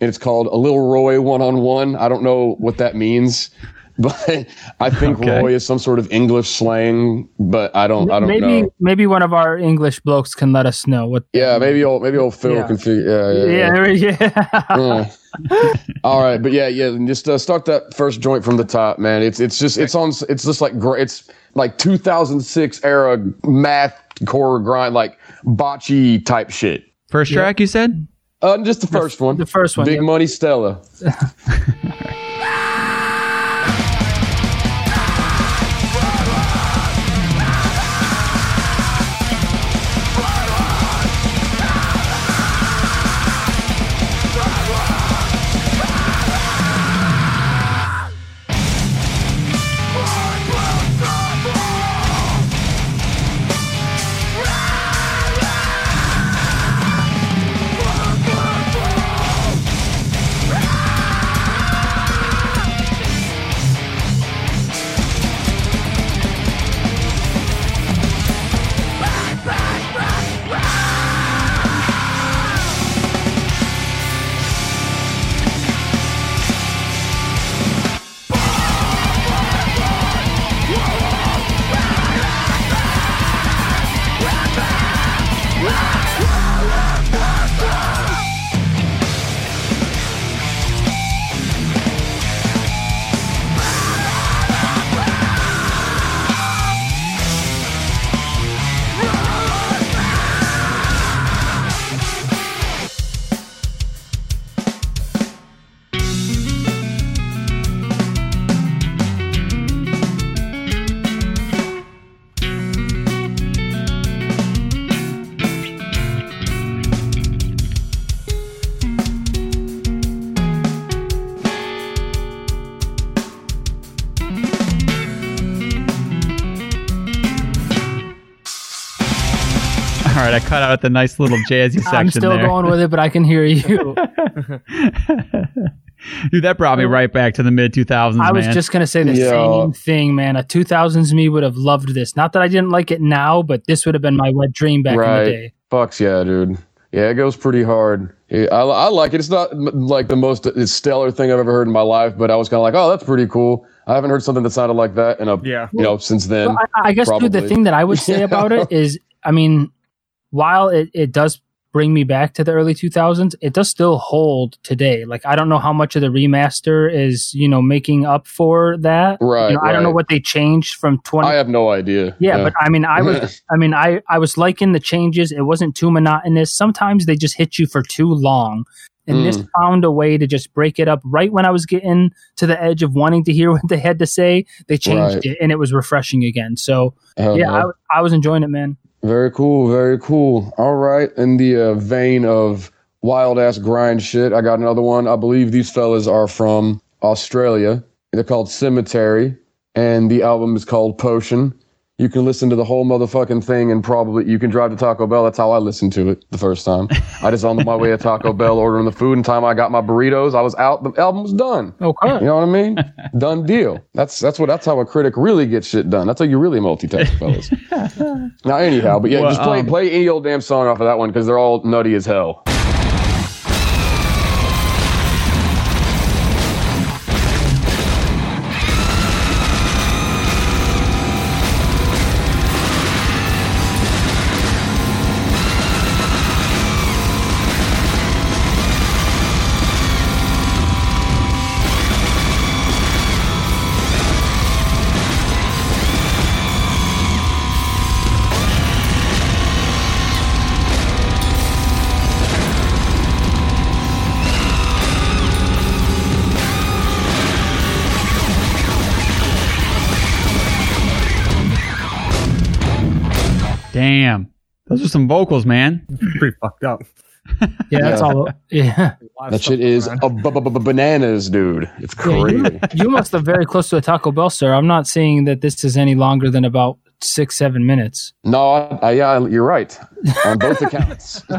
and it's called A Little Roy One on One. I don't know what that means. But I think Okay. Roy is some sort of English slang, but I don't. I don't maybe know. maybe maybe one of our English blokes can let us know what. Yeah, maybe old maybe old Phil Yeah. can figure. Yeah, yeah, Yeah, yeah. there- yeah. Yeah. All right, but yeah, yeah. and Just uh, start that first joint from the top, man. It's it's just it's on. It's just like gr- it's like 2006 era math core grind, like botchy type shit. First track, you said? Uh, just the first one. the first one, Big yep. Money Stella. right, I cut out the nice little jazzy section I'm still there. going with it, but I can hear you. Dude, that brought me right back to the mid 2000s, I was man. just gonna say the Yeah. same thing, man. A 2000s me would have loved this. Not that I didn't like it now, but this would have been my wet dream back in the day. Fucks yeah, dude. Yeah, it goes pretty hard. Yeah, I, I like it. It's not like the most uh, stellar thing I've ever heard in my life, but I was kind of like, oh, that's pretty cool. I haven't heard something that sounded like that in a Yeah. you know since then. Well, I, I guess, dude, the thing that I would say about it is, I mean, while it, it does bring me back to the early 2000s, it does still hold today. Like, I don't know how much of the remaster is, you know, making up for that. Right, You know, I don't know what they changed from 20. I have no idea. yeah, but I mean, I was, I mean, I, I was liking the changes. It wasn't too monotonous. Sometimes they just hit you for too long. And this Mm. found a way to just break it up right when I was getting to the edge of wanting to hear what they had to say. They changed Right. it and it was refreshing again. So, yeah. I, I was enjoying it, man. Very cool, very cool. All right, in the uh, vein of wild ass grind shit, I got another one. I believe these fellas are from Australia. They're called Cemetery, and the album is called Potion. You can listen to the whole motherfucking thing and probably you can drive to Taco Bell. That's how I listened to it the first time. I just on my way to Taco Bell ordering the food and time I got my burritos, I was out. The album was done. Okay. You know what I mean? done deal. That's that's what that's how a critic really gets shit done. That's how you really multitask, fellas. now anyhow, but yeah, Well, just play um, play any old damn song off of that one because they're all nutty as hell. Damn. Those are some vocals, man. Pretty fucked up. Yeah, that's Yeah. all. Yeah. That shit is a b- b- b- bananas, dude. It's crazy. You must have very close to a Taco Bell, sir. I'm not saying that this is any longer than about six, seven minutes. No, I, I, yeah, you're right on both accounts.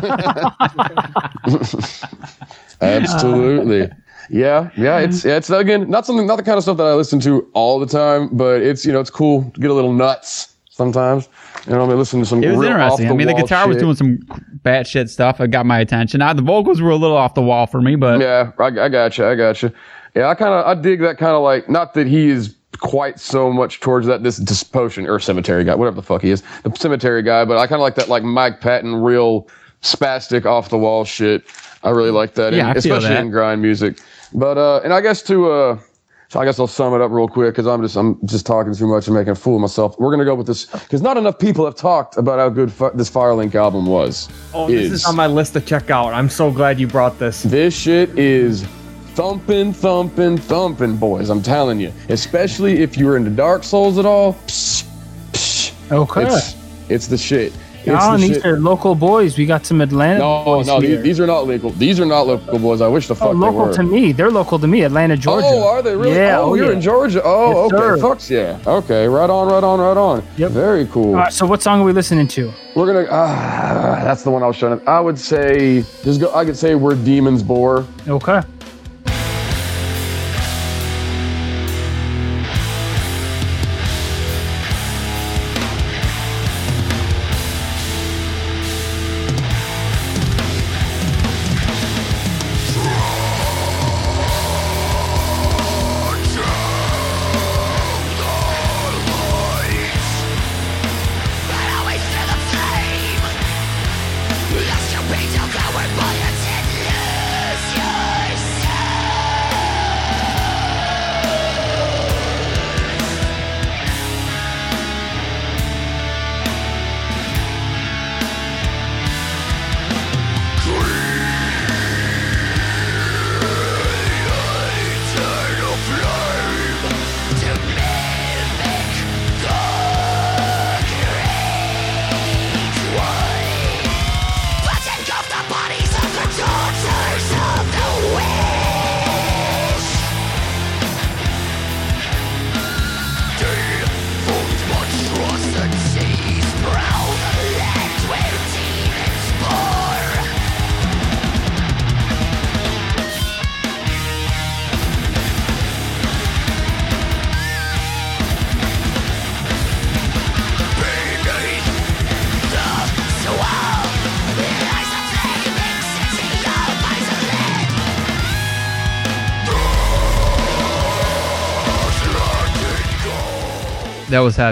Uh, Absolutely. Yeah, yeah, it's yeah, it's again not something, not the kind of stuff that I listen to all the time, but it's you know it's cool to get a little nuts sometimes. You know, I mean, listen to some. It was interesting. I mean, the guitar was doing some batshit stuff. It got my attention. Now, the vocals were a little off the wall for me, but Yeah, I, I got you. I got you. Yeah, I kind of I dig that kind of like not that he is quite so much towards that this this potion or cemetery guy, whatever the fuck he is, the cemetery guy. But I kind of like that like Mike Patton real spastic off the wall shit. I really like that, Yeah, in- I feel especially that. in grind music. But uh, and I guess to uh. So I guess I'll sum it up real quick because I'm just I'm just talking too much and making a fool of myself. We're gonna go with this because not enough people have talked about how good fi- this Firelink album was. Oh, this is on my list to check out. I'm so glad you brought this. This shit is thumping, thumping, thumping, boys. I'm telling you. Especially if you're into Dark Souls at all. Psh, psh, Okay. it's, it's the shit. Oh, the these shit. are local boys. We got some Atlanta No, boys no, these, these are not local. These are not local boys. I wish the fuck oh, local to me. They're local to me. Atlanta, Georgia. Oh, are they really? Yeah. Oh, you're yeah. in Georgia. Oh, Yes, okay. sir. Fucks yeah. Okay, right on, right on, right on. Yep. Very cool. All right, so what song are we listening to? We're gonna. Ah, that's the one I was trying to. I would say just go. I could say we're demons bore. Okay.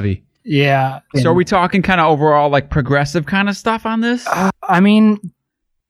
Heavy. Yeah. So are we talking kind of overall like progressive kind of stuff on this? Uh, I mean,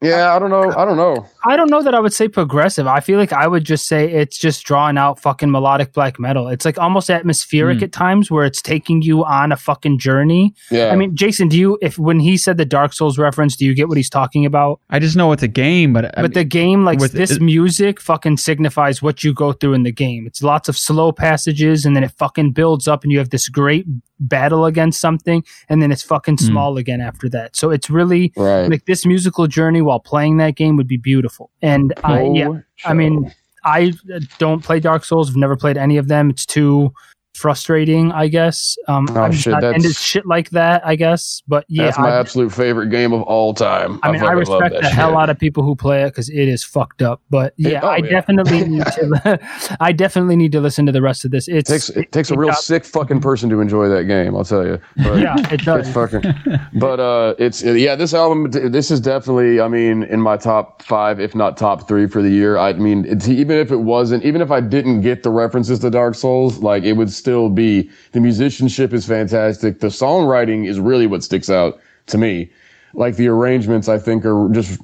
Yeah, I don't know. I don't know. I don't know that I would say progressive. I feel like I would just say it's just drawing out fucking melodic black metal. It's like almost atmospheric Hmm. at times where it's taking you on a fucking journey. Yeah. I mean, Jason, do you if when he said the Dark Souls reference, do you get what he's talking about? I just know it's a game, but, I but mean, the game, like with- this it- music, fucking signifies what you go through in the game. It's lots of slow passages, and then it fucking builds up, and you have this great battle against something, and then it's fucking Hmm. small again after that. So it's really Right. like this musical journey while playing that game would be beautiful. And I, yeah, I mean, I uh, don't play Dark Souls. I've never played any of them. It's too frustrating. I guess. Um, Oh, I'm just shit, not into shit like that. I guess, but yeah, That's my I, absolute favorite game of all time. I mean, I, fucking love respect that the hell out of people who play it because it is fucked up. But yeah, oh, I yeah. definitely need to. I definitely need to listen to the rest of this. It's It takes it takes a real got- sick fucking person to enjoy that game. I'll tell you. But Yeah, it does. It's fucking. But uh, it's yeah. This album, this is definitely. I mean, in my top five, if not top three for the year. I mean, it's, even if it wasn't, even if I didn't get the references to Dark Souls, like it would still be. The musicianship is fantastic. The songwriting is really what sticks out to me. Like the arrangements, I think are just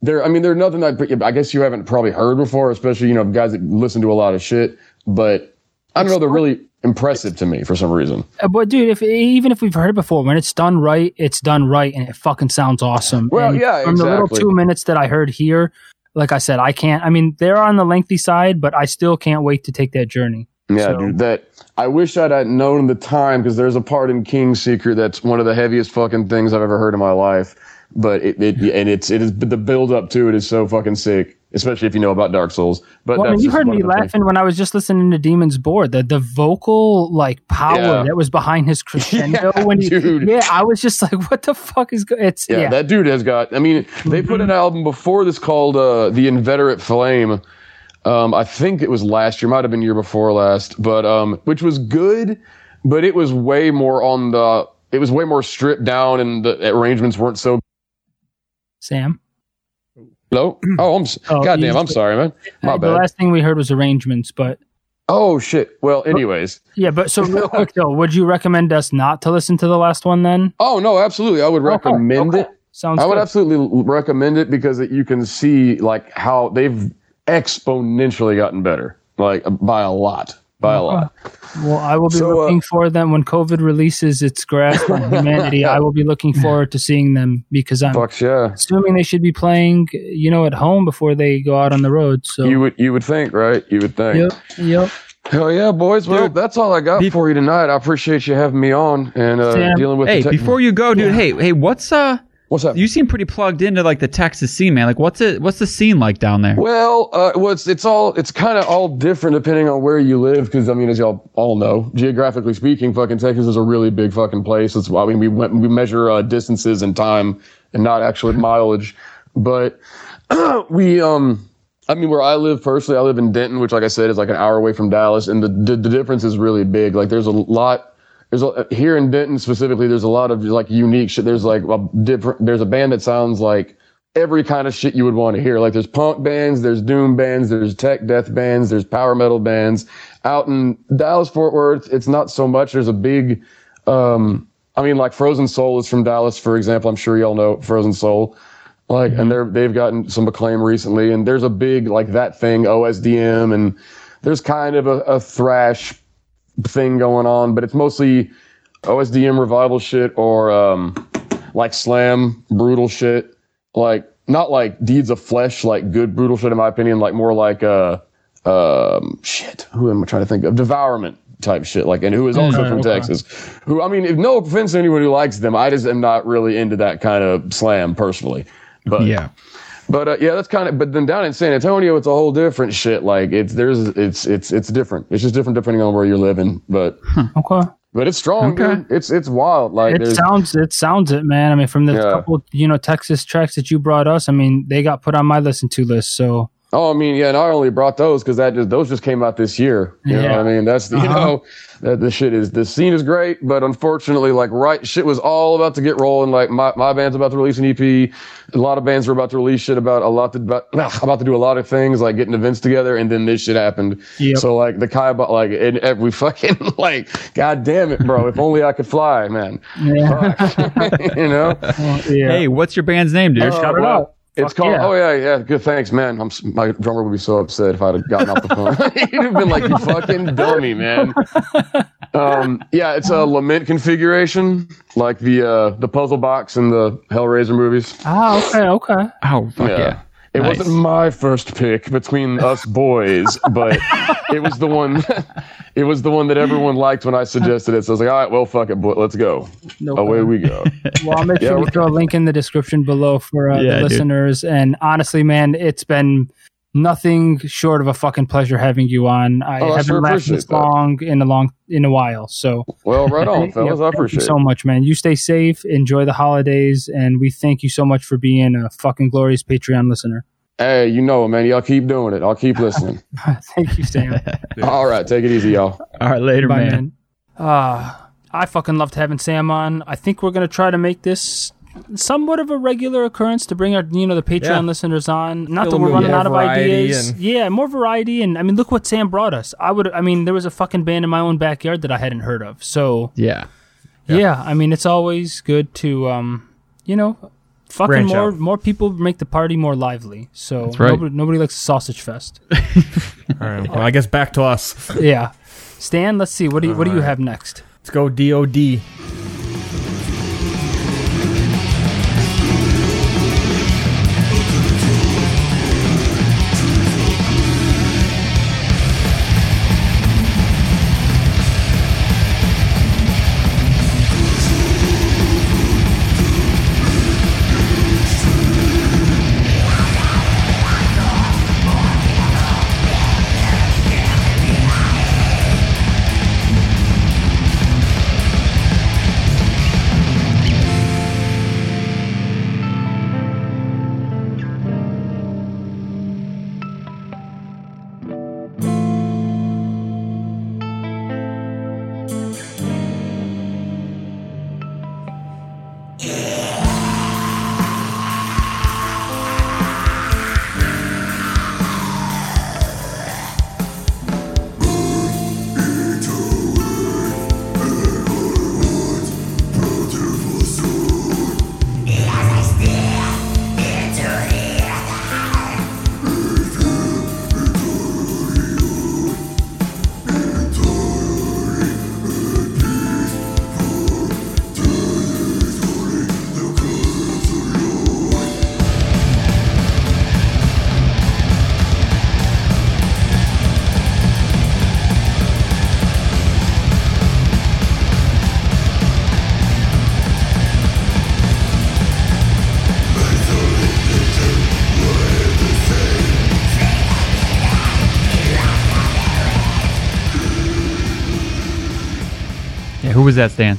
there. I mean, they're nothing that I guess you haven't probably heard before, especially you know guys that listen to a lot of shit. But I don't know, they're really impressive to me for some reason. Uh, But dude, if even if we've heard it before, when it's done right, it's done right, and it fucking sounds awesome. Well, And yeah, From the little two minutes that I heard here, like I said, I can't. I mean, they're on the lengthy side, but I still can't wait to take that journey. Yeah, So- dude. That I wish I'd had known the time because there's a part in King's Secret that's one of the heaviest fucking things I've ever heard in my life. But it, it and it's it is the build up to it is so fucking sick, especially if you know about Dark Souls. But Well, I mean, you heard me the things. laughing when I was just listening to Demon's Board. The the vocal like power Yeah. that was behind his crescendo Yeah, when he, dude. yeah, I was just like, what the fuck is go-? it's Yeah, yeah, that dude has got. I mean, they put an album before this called uh, "The Inveterate Flame." Um, I think it was last year, might have been year before last, but um, which was good, but it was way more on the. It was way more stripped down, and the arrangements weren't so. Sam. Hello. Oh, I'm. Oh, goddamn, I'm sorry, man. My the bad. last thing we heard was arrangements, but Oh shit. Well, anyways. yeah, but so real quick though, would you recommend us not to listen to the last one then? Oh no, absolutely. I would recommend okay. it. Sounds I would absolutely recommend it because it, you can see like how they've exponentially gotten better, like by a lot, by a lot. Well, I will be So, uh, looking for them when COVID releases its grasp on humanity. I will be looking forward to seeing them because I'm Fucks yeah. assuming they should be playing, you know, at home before they go out on the road. So You would you would think, right? You would think. yep, yep. Hell yeah, boys. Well, Dude. that's all I got for you tonight. I appreciate you having me on and uh, Sam. dealing with. Hey, the tech- before you go, dude. Hey, hey, what's uh? What's up? You seem pretty plugged into like the Texas scene, man. Like, what's it? What's the scene like down there? Well, uh, well, it's, it's all it's kind of all different depending on where you live. Because I mean, as y'all all know, geographically speaking, fucking Texas is a really big fucking place. That's why I mean, we went, we measure uh, distances and time and not actually mileage. But we um. I mean, where I live personally, I live in Denton, which, like I said, is like an hour away from Dallas, and the the, the difference is really big. Like, there's a lot. There's a, here in Denton specifically. There's a lot of like unique shit. There's like a different. There's a band that sounds like every kind of shit you would want to hear. Like there's punk bands, there's doom bands, there's tech death bands, there's power metal bands. Out in Dallas Fort Worth, it's not so much. There's a big, um, I mean, like Frozen Soul is from Dallas, for example. I'm sure y'all know Frozen Soul. Like, and they're they've gotten some acclaim recently, and there's a big like that thing OSDM, and there's kind of a, a thrash thing going on, but it's mostly OSDM revival shit or um, like slam brutal shit like not like deeds of flesh, like good brutal shit in my opinion, like more like uh um shit. Who am I trying to think of? Devourment type shit. Like and who is also Okay, from okay. Texas. Who I mean, if no offense to anyone who likes them, I just am not really into that kind of slam personally. But Yeah. But uh, yeah, that's kind of. But then down in San Antonio, it's a whole different shit. Like it's there's it's it's it's different. It's just different depending on where you're living. But Okay. but it's strong, Okay. dude. It's it's wild. Like It sounds it sounds it, man. I mean, from the Yeah. couple you know Texas tracks that you brought us, I mean, they got put on my listen to list. So Oh, I mean, yeah, and I only brought those because that just those just came out this year. You know Yeah. what I mean? That's the, you Uh-huh. know that the shit is the scene is great, but unfortunately, like right shit was all about to get rolling. Like my, my band's about to release an EP. A lot of bands were about to release shit about a lot to, about about to do a lot of things like getting events together, and then this shit happened. Yep. So like the Kai, like and, and we fucking like, god damn it, bro! If only I could fly, man. yeah, you know. Well, yeah. Hey, what's your band's name, dude? Uh, shout it well, out. It's called. yeah. Oh yeah, yeah. Good. Thanks, man. I'm. My drummer would be so upset if I'd have gotten off the phone. He'd have been like, "You fucking dummy, man." Um. Yeah, it's a lament configuration, like the uh the puzzle box in the Hellraiser movies. ah, okay, okay. Oh, fuck yeah. It Nice. wasn't my first pick between us boys, but it was the one. it was the one that everyone liked when I suggested it. So I was like, "All right, well, fuck it, boy, let's go." No Away problem. we go. Well, I'll make Yeah, sure we we're- throw a link in the description below for uh, Yeah, the dude. listeners. And honestly, man, it's been nothing short of a fucking pleasure having you on. I Oh, haven't sure laughed this that. long in a long in a while. So Well, right on, Yeah, fellas. I thank appreciate you so much, man. You stay safe, enjoy the holidays, and we thank you so much for being a fucking glorious Patreon listener. Hey, you know it, man. Y'all keep doing it. I'll keep listening. thank you, Sam. All right, take it easy, y'all. All right, later, Bye, man. man. Uh, I fucking loved having Sam on. I think we're gonna try to make this somewhat of a regular occurrence to bring our you know the Patreon Yeah. listeners on. Not Feel that we're running out of ideas. and- Yeah, more variety, and I mean, look what Sam brought us. I would. I mean, there was a fucking band in my own backyard that I hadn't heard of. So Yeah. yeah, I mean, it's always good to um, you know. Fucking Branch more, out. more people make the party more lively. So right. nobody, nobody likes a sausage fest. All right. Well, I guess back to us. yeah, Stan. Let's see. What do you, what do you have next? Let's go DOD. Was that, Stan?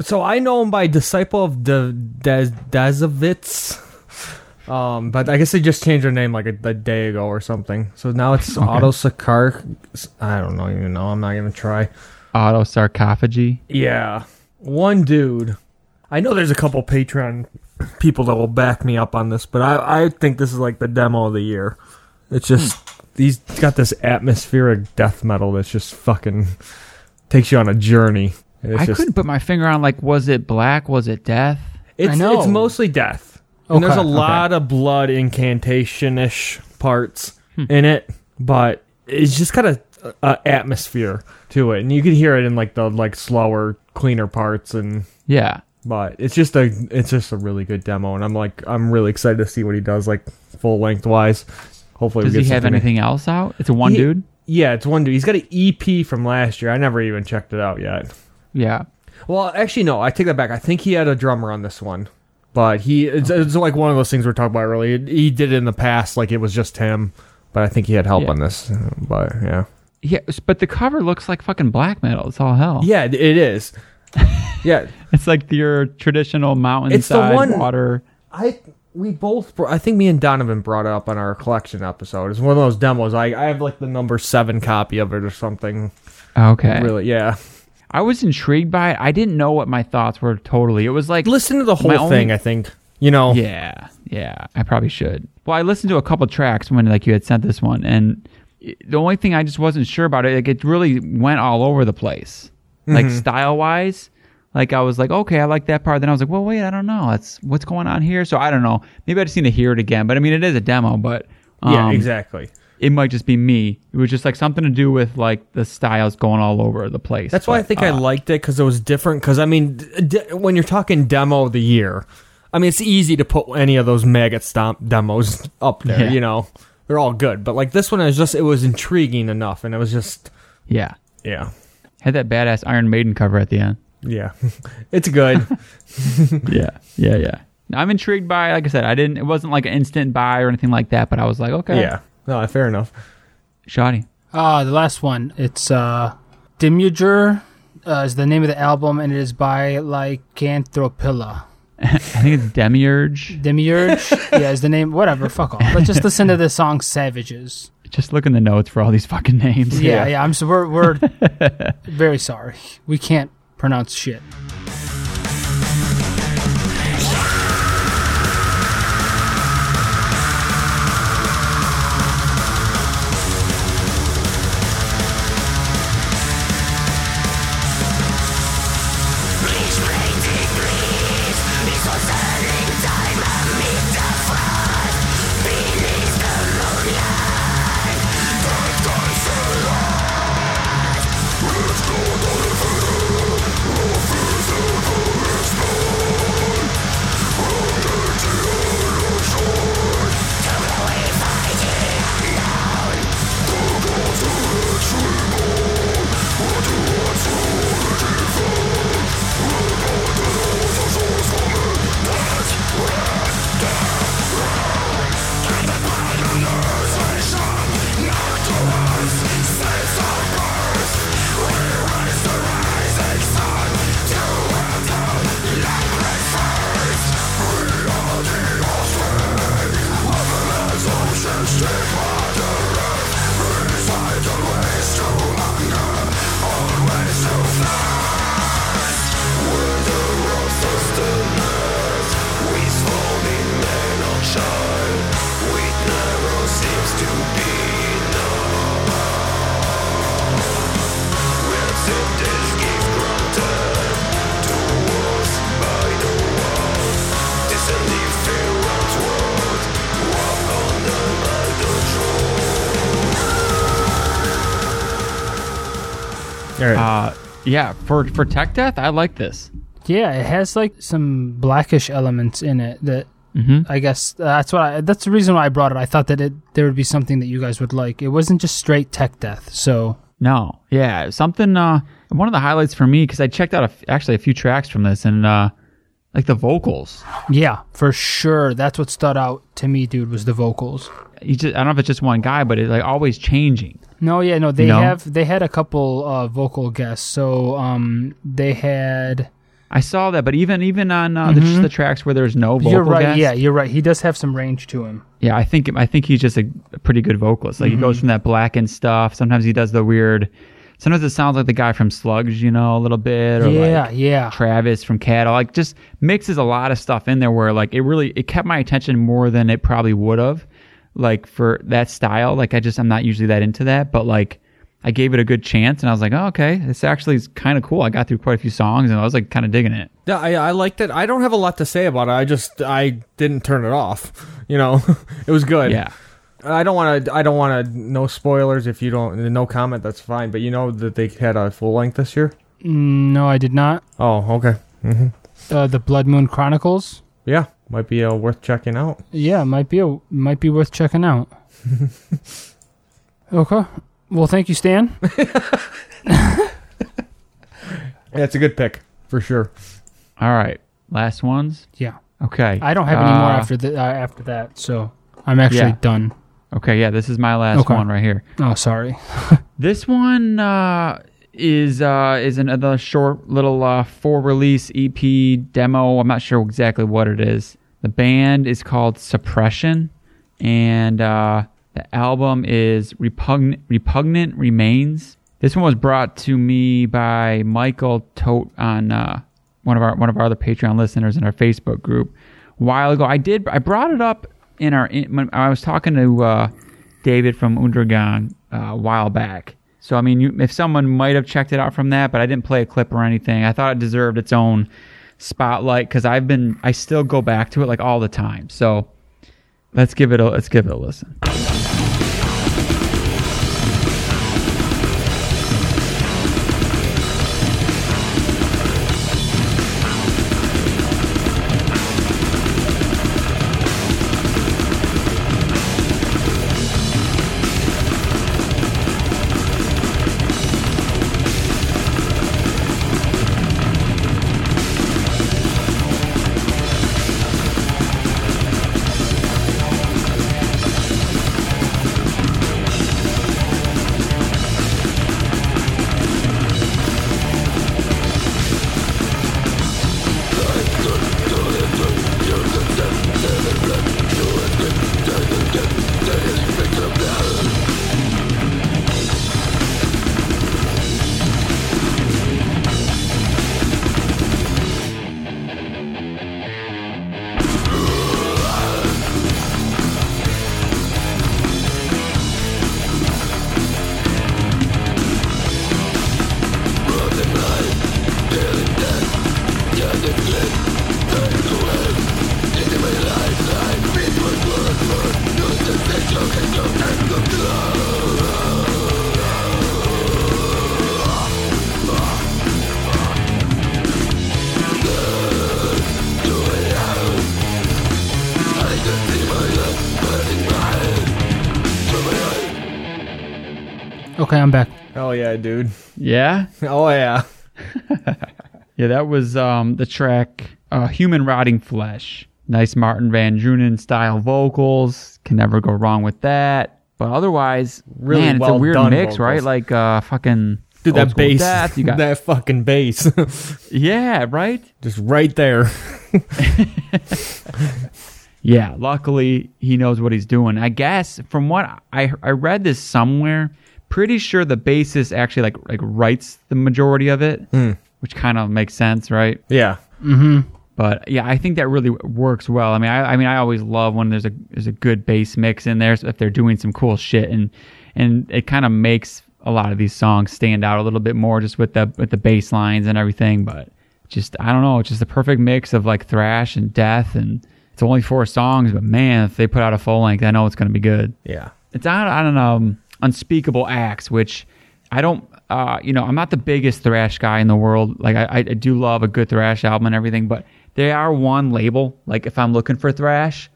So I know him by Disciple of the Daz- Dazovitz. Um, but I guess they just changed their name like a, a day ago or something. So now it's Auto Sakar. I don't know even know. I'm not gonna try. Auto sarcophagy. Yeah, one dude. I know there's a couple Patreon people that will back me up on this, but I I think this is like the demo of the year. It's just he's got this atmospheric death metal that's just fucking takes you on a journey. It's I just, couldn't put my finger on like was it black? Was it death? It's I know. it's mostly death. And there's a Okay, lot of blood incantation ish parts Hmm. in it, but it's just got a, a atmosphere to it, and you can hear it in like the like slower, cleaner parts, and Yeah. but it's just a it's just a really good demo, and I'm like I'm really excited to see what he does like full length wise. Hopefully, Does we he get have something- anything else out? It's a one He- dude. Yeah, it's one dude. He's got an EP from last year. I never even checked it out yet. Yeah. Well, actually, no. I take that back. I think he had a drummer on this one, but he it's, it's like one of those things we are talking about earlier. He did it in the past, like it was just him, but I think he had help Yeah. on this. But yeah, Yeah, but the cover looks like fucking black metal. It's all hell. yeah, it is. yeah, It's like your traditional mountainside one- water. I we both. I think me and Donovan brought it up on our collection episode. It's one of those demos. I I have like the number seven copy of it or something. Okay. Really, yeah. I was intrigued by it. I didn't know what my thoughts were totally. It was like Listen to the whole My only- thing. I think you know. Yeah, yeah, I probably should. Well, I listened to a couple tracks when like you had sent this one, and the only thing I just wasn't sure about it, like it really went all over the place, like Mm-hmm. style wise. Like I was like, okay, I like that part. Then I was like, well, wait, I don't know. That's what's going on here. So I don't know. Maybe I just need to hear it again. But I mean, it is a demo, but um, yeah, exactly. It might just be me. It was just like something to do with like the styles going all over the place. That's why I But, think I uh, liked it because it was different. Because I mean, when you're talking demo of the year, I mean it's easy to put any of those maggot stomp demos up there. Yeah. You know, they're all good. But like this one is just it was intriguing enough, and it was just Yeah, yeah, had that badass Iron Maiden cover at the end. Yeah, it's good. yeah, yeah, yeah. I'm intrigued by. it. Like I said, I didn't. It wasn't like an instant buy or anything like that. But I was like, okay, Yeah. No, fair enough. shoddy. Uh, the last one. It's uh, Demiurger uh, is the name of the album, and it is by Lycanthropilla. I think it's Demiurge. Demiurge, yeah, is the name. Whatever, fuck off. Let's just listen to the song "Savages." Just look in the notes for all these fucking names. Yeah, yeah. I'm so we're we're very sorry. We can't pronounce shit. Yeah. For for Tech Death, I like this. Yeah, it has like some blackish elements in it that Mm-hmm. I guess that's what I, that's the reason why I brought it. I thought that it there would be something that you guys would like. It wasn't just straight tech death. So No, yeah, something. Uh, one of the highlights for me because I checked out a f actually a few tracks from this and uh, like the vocals. yeah, for sure, that's what stood out to me, dude. Was the vocals. You just I don't know if it's just one guy, but it's like always changing. No, yeah, no, they have they had a couple uh, vocal guests. So um, they had. I saw that, but even even on uh, the, just the tracks where there's no vocal Mm-hmm. you're right. Yeah, you're right. He does have some range to him. yeah, I think I think he's just a, a pretty good vocalist. Like he Mm-hmm. goes from that blackened stuff. Sometimes he does the weird. Sometimes it sounds like the guy from Slugs, you know, a little bit, or Yeah, like yeah. Travis from Cattle. Like just mixes a lot of stuff in there where like it really it kept my attention more than it probably would have. Like for that style, like I just I'm not usually that into that, but like I gave it a good chance and I was like, oh, okay, this actually is kind of cool. I got through quite a few songs and I was like kind of digging it. Yeah, I, I liked it. I don't have a lot to say about it. I just I didn't turn it off. You know, it was good. Yeah. I don't want to. I don't want to. No spoilers. If you don't, no comment. That's fine. But you know that they had a full length this year. Mm, No, I did not. Oh, okay. Uh, the Blood Moon Chronicles. Yeah, might be uh, worth checking out. Yeah, might be a, might be worth checking out. okay. Well, thank you, Stan. Yeah, it's a good pick for sure. All right, last ones. Yeah, Okay, I don't have any more Uh, after the uh, after that, so I'm actually Yeah. done. Okay, yeah, this is my last Okay. one right here. Oh, sorry. This one uh, is uh, is another short little uh, for release EP demo. I'm not sure exactly what it is. The band is called Suppression, and uh, the album is Repugnant, Repugnant Remains. This one was brought to me by Michael Tote on uh, one of our one of our other Patreon listeners in our Facebook group a while ago. I did I brought it up in our in, I was talking to uh, David from Undergang uh, a while back. So I mean, you, if someone might have checked it out from that, but I didn't play a clip or anything. I thought it deserved its own spotlight because I've been I still go back to it like all the time. So let's give it a let's give it a listen. That was um, the track uh, "Human Rotting Flesh." Nice Martin Van Drunen style vocals. Can never go wrong with that. But otherwise, Really man, it's a weird done mix, right? Like uh, fucking Dude, that bass. Death. You got that fucking bass. yeah, right. Just right there. Yeah, luckily he knows what he's doing. I guess from what I I read this somewhere, pretty sure the bassist actually like like writes the majority of it, Hmm. Which kind of makes sense, right? Yeah. But yeah, I think that really works well. I mean, I, I mean, I always love when there's a there's a good bass mix in there So if they're doing some cool shit, and and it kind of makes a lot of these songs stand out a little bit more just with the with the bass lines and everything. But just I don't know, it's just the perfect mix of like thrash and death, and it's only four songs, but man, if they put out a full length, I know it's going to be good Yeah. it's on on um, Unspeakable Axe which i don't uh, you know i'm not the biggest thrash guy in the world like I, I do love a good thrash album and everything but they are one label like if i'm looking for thrash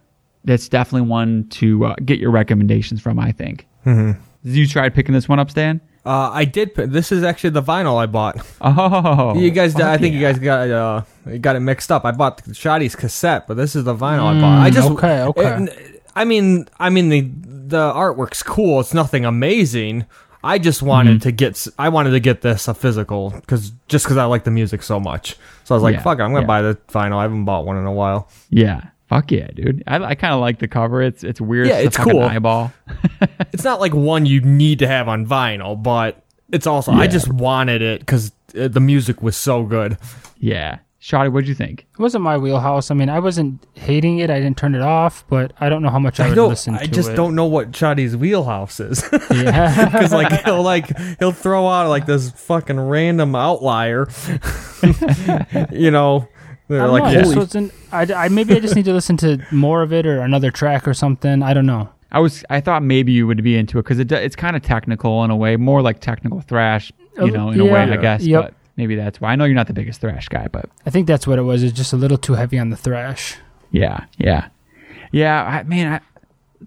that's definitely one to uh, get your recommendations from i think mm-hmm. did you try picking this one up stan Uh, I did. Put, this is actually the vinyl I bought. oh you guys, I think you guys got uh, you got it mixed up. I bought the Shoddy's cassette, but this is the vinyl I bought. I just okay, okay. it- I mean, I mean the the artwork's cool. It's nothing amazing. I just wanted Mm-hmm. to get. I wanted to get this a physical because just because I like the music so much. So I was like, Yeah, "Fuck it, I'm gonna yeah. buy the vinyl." I haven't bought one in a while. yeah fuck yeah dude i, I kind of like the cover it's it's weird Yeah, a it's cool. eyeball It's not like one you need to have on vinyl, but it's also I just wanted it because the music was so good. yeah Shotty, what'd you think It wasn't my wheelhouse. I mean, I wasn't hating it. I didn't turn it off, but I don't know how much I, I would don't. listen to I just it. don't know what Shoddy's wheelhouse is. Yeah. because like he'll like he'll throw out like this fucking random outlier. you know, they're like know, holy. wasn't- I, I- maybe I just need to listen to more of it or another track or something. I don't know. I was I thought maybe you would be into it because it, it's kind of technical in a way, more like technical thrash, you Oh, know, in a way yeah. I guess. Yep. But maybe that's why. I know you're not the biggest thrash guy, but I think that's what it was. It's just a little too heavy on the thrash. yeah, yeah, yeah. I, man, I,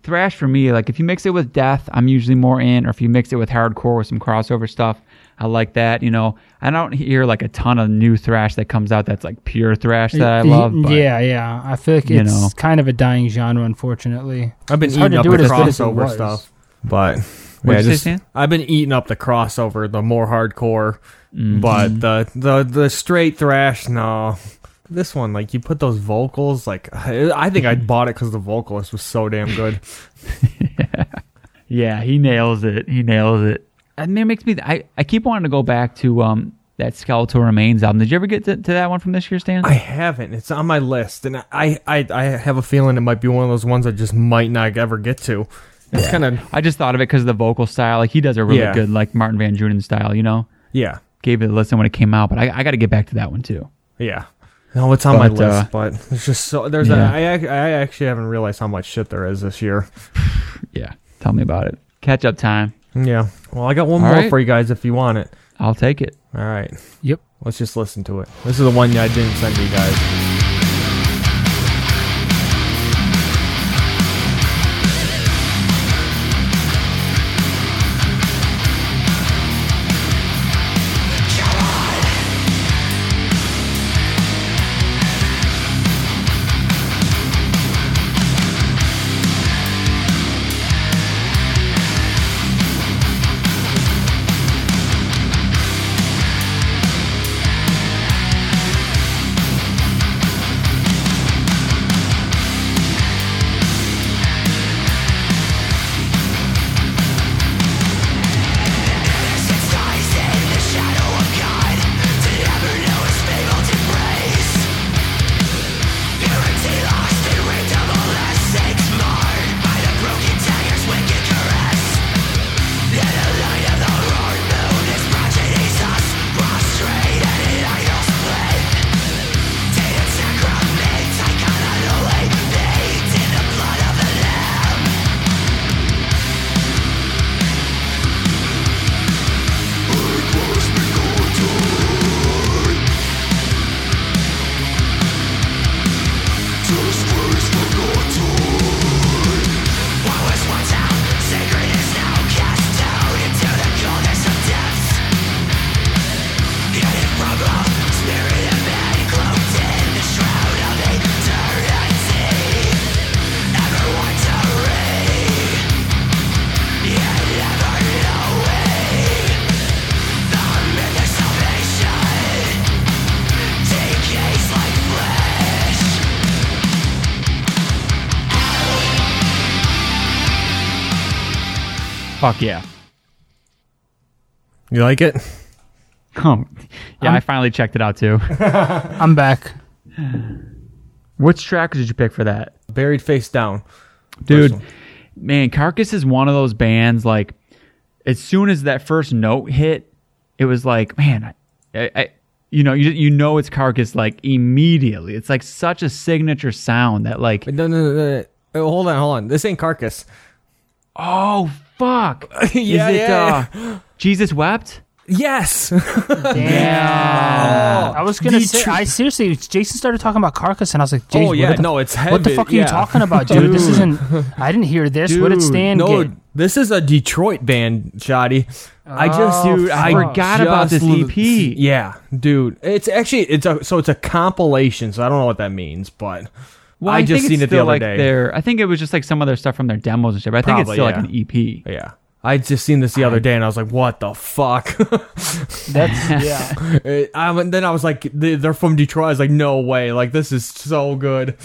thrash for me, like if you mix it with death, I'm usually more in, or if you mix it with hardcore with some crossover stuff, I like that. You know, I don't hear like a ton of new thrash that comes out that's like pure thrash that I love. But yeah, yeah. I feel like you it's know. kind of a dying genre, unfortunately. I've been It's hard eating to up do the it as as crossover stuff, but What'd yeah, you just- Stan? I've been eating up the crossover, the more hardcore, Mm-hmm. but the the the straight thrash, no. This one, like you put those vocals, like I I think I bought it because the vocalist was so damn good. Yeah, he nails it. He nails it. I mean, it makes me. I, I keep wanting to go back to um that Skeletal Remains album. Did you ever get to, to that one from this year, Stan? I haven't. It's on my list, and I, I I have a feeling it might be one of those ones I just might not ever get to. It's kind of I just thought of it because of the vocal style. Like he does a really Yeah. good like Martin Van Drunen style. You know, yeah, gave it a listen when it came out, but I, I got to get back to that one too. yeah. No, it's on my list, uh, but there's just so there's yeah. a, I I actually haven't realized how much shit there is this year. Yeah, tell me about it. Catch up time. Yeah. Well, I got one All more right. for you guys if you want it. I'll take it. All right. Yep. Let's just listen to it. This is the one I didn't send you guys. Fuck yeah. You like it? Um, yeah, I finally checked it out too. I'm back. Which track did you pick for that? Buried face down. dude one. man carcass is one of those bands like as soon as that first note hit it was like man i, I, I you know you, you know it's carcass like immediately it's like such a signature sound that like No, no, no, no. Oh, hold on, hold on. This ain't carcass. oh fuck Yeah, is it yeah, uh jesus wept Yes. Damn. I was gonna The say. tr- I seriously. Jason started talking about Carcass, and I was like, Jason, oh yeah, what the, no, it's heavy. what the fuck are you yeah. talking about, dude? This isn't. I didn't hear this. what did Dude, Stan No, get? this is a Detroit band, Shoddy. I just, Oh, dude, I fuck. forgot about just this l- EP. Yeah, dude, it's actually it's a so it's a compilation. So I don't know what that means, but well, I, I, just think seen it the other like day. their i think it was just like some other stuff from their demos and shit but i think it's still yeah. like an ep Yeah, I just seen this the other day, and I was like, "What the fuck?" That's yeah. It- I, and then I was like, they- "They're from Detroit." I was like, "No way! Like this is so good."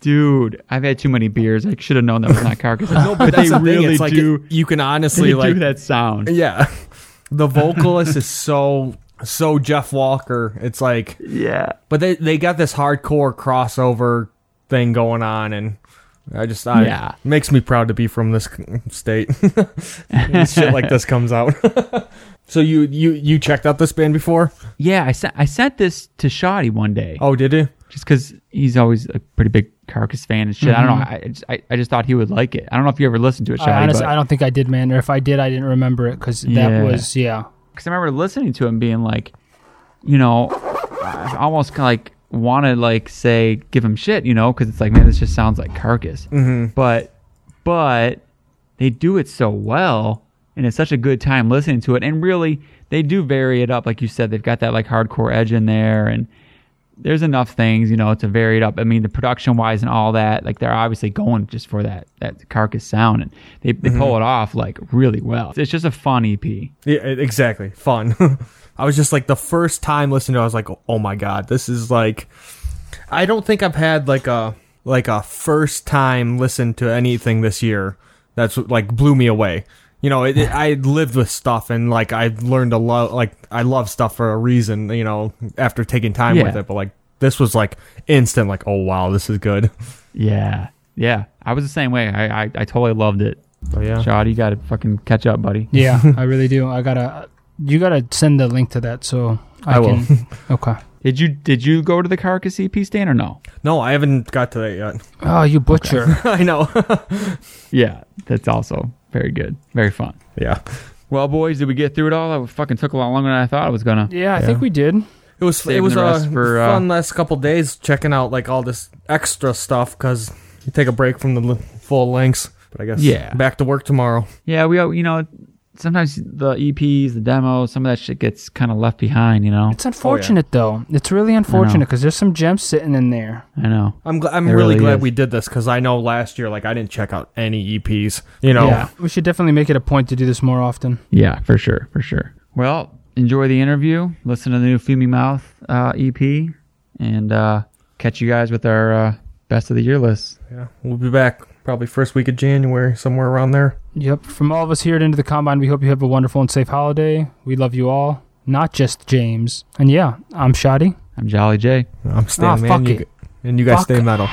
dude i've had too many beers i should have known that was not carcass No, but, they that's the thing. really It's like do it- you can honestly they like do that sound Yeah. The vocalist is so so Jeff Walker. It's like yeah but they they got this hardcore crossover thing going on and I just I, Yeah. makes me proud to be from this state. Shit like this comes out. so you you you checked out this band before? Yeah, I sent I sent this to Shoddy one day, Oh, did you? just because he's always a pretty big Carcass fan and shit. I don't know. Mm-hmm. I, I just, I, I just thought he would like it. I don't know if you ever listened to it, I Shoddy, honestly, but I don't think I did, man. Or if I did, I didn't remember it because that Yeah. was yeah. because I remember listening to him being like, you know, almost like want to like say give him shit, you know, because it's like man, this just sounds like Carcass. Mm-hmm. But but they do it so well, and it's such a good time listening to it. And really, they do vary it up, like you said. They've got that like hardcore edge in there, and there's enough things, you know, to vary it up. I mean, the production wise and all that, like they're obviously going just for that that carcass sound, and they they pull it off like really well. It's just a fun EP. Yeah, exactly. Fun. I was just like the first time listening to it, I was like, "Oh my god, this is like I don't think I've had like a like a first time listen to anything this year that's like blew me away. You know, it, it, I lived with stuff and like I learned a lot. like I love stuff for a reason, you know, after taking time with it, but like this was like instant like, "Oh wow, this is good." Yeah, yeah. I was the same way. I I, I totally loved it. So yeah. Shot, you got to fucking catch up, buddy. Yeah, I really do. I gotta. You gotta send the link to that so I, I will. can. Okay. Did you did you go to the Carcass EP stand or no? No, I haven't got to that yet. Oh, you butcher. I know. Yeah, that's also very good, very fun. yeah. Well, boys, did we get through it all? That fucking took a lot longer than I thought it was gonna. yeah, I think we did. It was Saving it was a for, uh, fun last couple days checking out like all this extra stuff because you take a break from the full lengths. But I guess Yeah. back to work tomorrow. Yeah, we you know sometimes the EPs, the demos, some of that shit gets kind of left behind. You know, It's unfortunate though. It's really unfortunate because there's some gems sitting in there. I know. I'm gl- I'm It really, really glad we did this because I know last year like I didn't check out any EPs. You know, Yeah, we should definitely make it a point to do this more often. Yeah, for sure, for sure. Well, enjoy the interview. Listen to the new Fuming Mouth uh, EP, and uh, catch you guys with our uh, best of the year list. yeah. We'll be back probably first week of January, somewhere around there. Yep. From all of us here at Into the Combine, we hope you have a wonderful and safe holiday. We love you all, not just James. And yeah, I'm Shoddy. I'm Jolly J. I'm staying Ah, man, fuck you it. and you guys Fuck stay metal.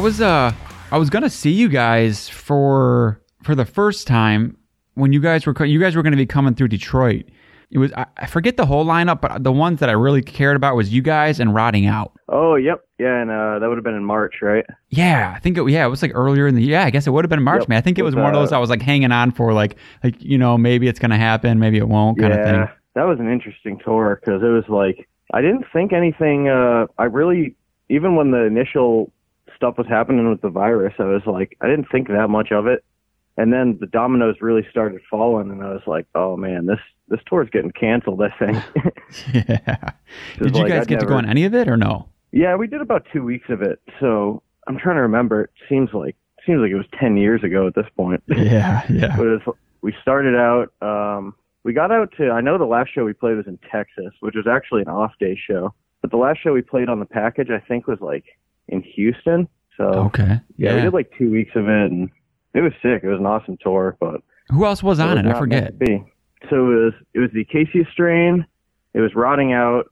Was uh I was gonna see you guys for for the first time when you guys were you guys were gonna be coming through Detroit. It was I, I forget the whole lineup, but the ones that I really cared about was you guys and Rotting Out. Oh, yep. Yeah, and uh, that would have been in March, right? Yeah, I think it, yeah, it was like earlier in the yeah. I guess it would have been March, Yep. man. I think it was one of those uh, I was like hanging on for, like like you know maybe it's gonna happen, maybe it won't, kind yeah, of thing. that was an interesting tour because it was like I didn't think anything. Uh, I really even when the initial stuff was happening with the virus, I was like I didn't think that much of it, and then the dominoes really started falling, and I was like, oh man, this this tour's getting canceled. I think. Yeah. Did you like, guys I'd get to go on any of it or no? yeah, we did about two weeks of it, so I'm trying to remember. It seems like seems like it was ten years ago at this point. Yeah, yeah. But it was, we started out. Um, we got out to. I know the last show we played was in Texas, which was actually an off day show. But the last show we played on the package, I think, was like in Houston. So Okay. yeah, we did like two weeks of it, and it was sick. It was an awesome tour, but Who else was on was it? I forget. So it was it was the Casey Strain. It was Rotting Out.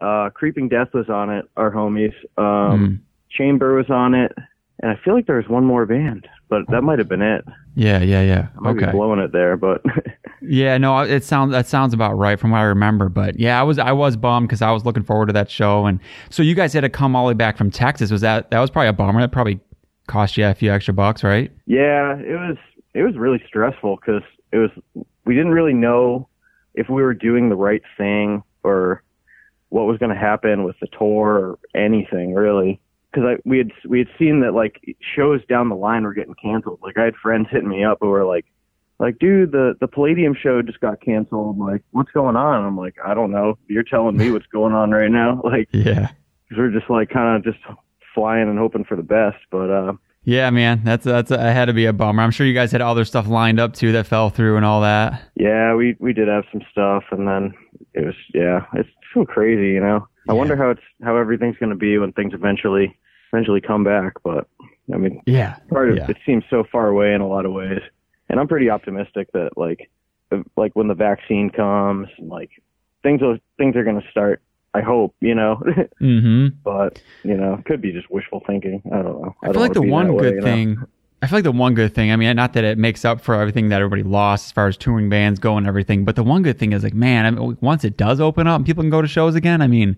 Uh, Creeping Death was on it. Our homies. Um, Chamber was on it, and I feel like there was one more band, but that might have been it. Yeah, yeah, yeah. I might Okay. be blowing it there, but Yeah, no, it sounds that sounds about right from what I remember. But yeah, I was I was bummed because I was looking forward to that show, and so you guys had to come all the way back from Texas. Was that that was probably a bummer? That probably cost you a few extra bucks, right? Yeah, it was it was really stressful because it was we didn't really know if we were doing the right thing or what was going to happen with the tour or anything really. Because I we had we had seen that like shows down the line were getting canceled. Like I had friends hitting me up who were like, like dude, the the Palladium show just got canceled. Like what's going on? I'm like I don't know. You're telling me what's going on right now. Like Yeah, 'cause we're just like kind of just flying and hoping for the best. But uh yeah, man. That's that's that had to be a bummer. I'm sure you guys had all other stuff lined up too that fell through and all that. Yeah, we we did have some stuff, and then it was yeah, it's so crazy, you know. I wonder how it's how everything's going to be when things eventually eventually come back. But I mean, Yeah, part of yeah. it seems so far away in a lot of ways, and I'm pretty optimistic that like like when the vaccine comes, like things will things are going to start. I hope, you know, Mm-hmm. but you know, could be just wishful thinking. I don't know. I don't feel like the one that way, good you know? thing. I feel like the one good thing. I mean, not that it makes up for everything that everybody lost as far as touring bands go and everything, but the one good thing is like, man, I mean, once it does open up and people can go to shows again, I mean,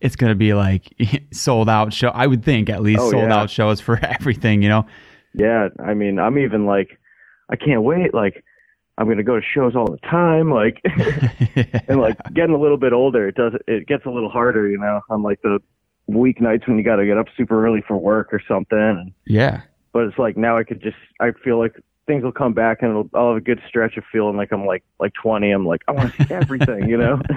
it's gonna be like sold out show. I would think at least Oh, sold yeah. out shows for everything. You know? Yeah, I mean, I'm even like, I can't wait. Like, I'm gonna go to shows all the time. Like, and like getting a little bit older, it does it gets a little harder, you know, on like the weeknights when you got to get up super early for work or something. Yeah. but it's like now I could just, I feel like things will come back and it'll, I'll have a good stretch of feeling like I'm like like 20. I'm like I want to see everything, you know.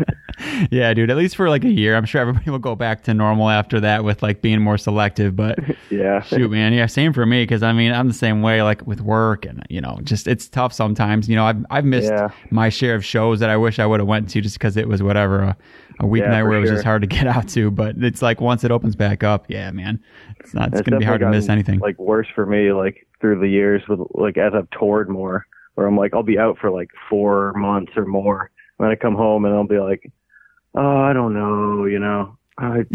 Yeah, dude. At least for like a year, I'm sure everybody will go back to normal after that with like being more selective. But yeah. shoot, man, yeah, same for me because I mean I'm the same way. Like with work and you know, just it's tough sometimes. You know, I've I've missed Yeah. my share of shows that I wish I would have went to just because it was whatever a, a weeknight Yeah, where it was sure. just hard to get out to. But it's like once it opens back up, yeah, man, it's not. It's, It's gonna be hard to miss anything. Like worse for me, like through the years with like as I've toured more, where I'm like I'll be out for like four months or more. And then I come home and I'll be like, oh, I don't know, you know. I've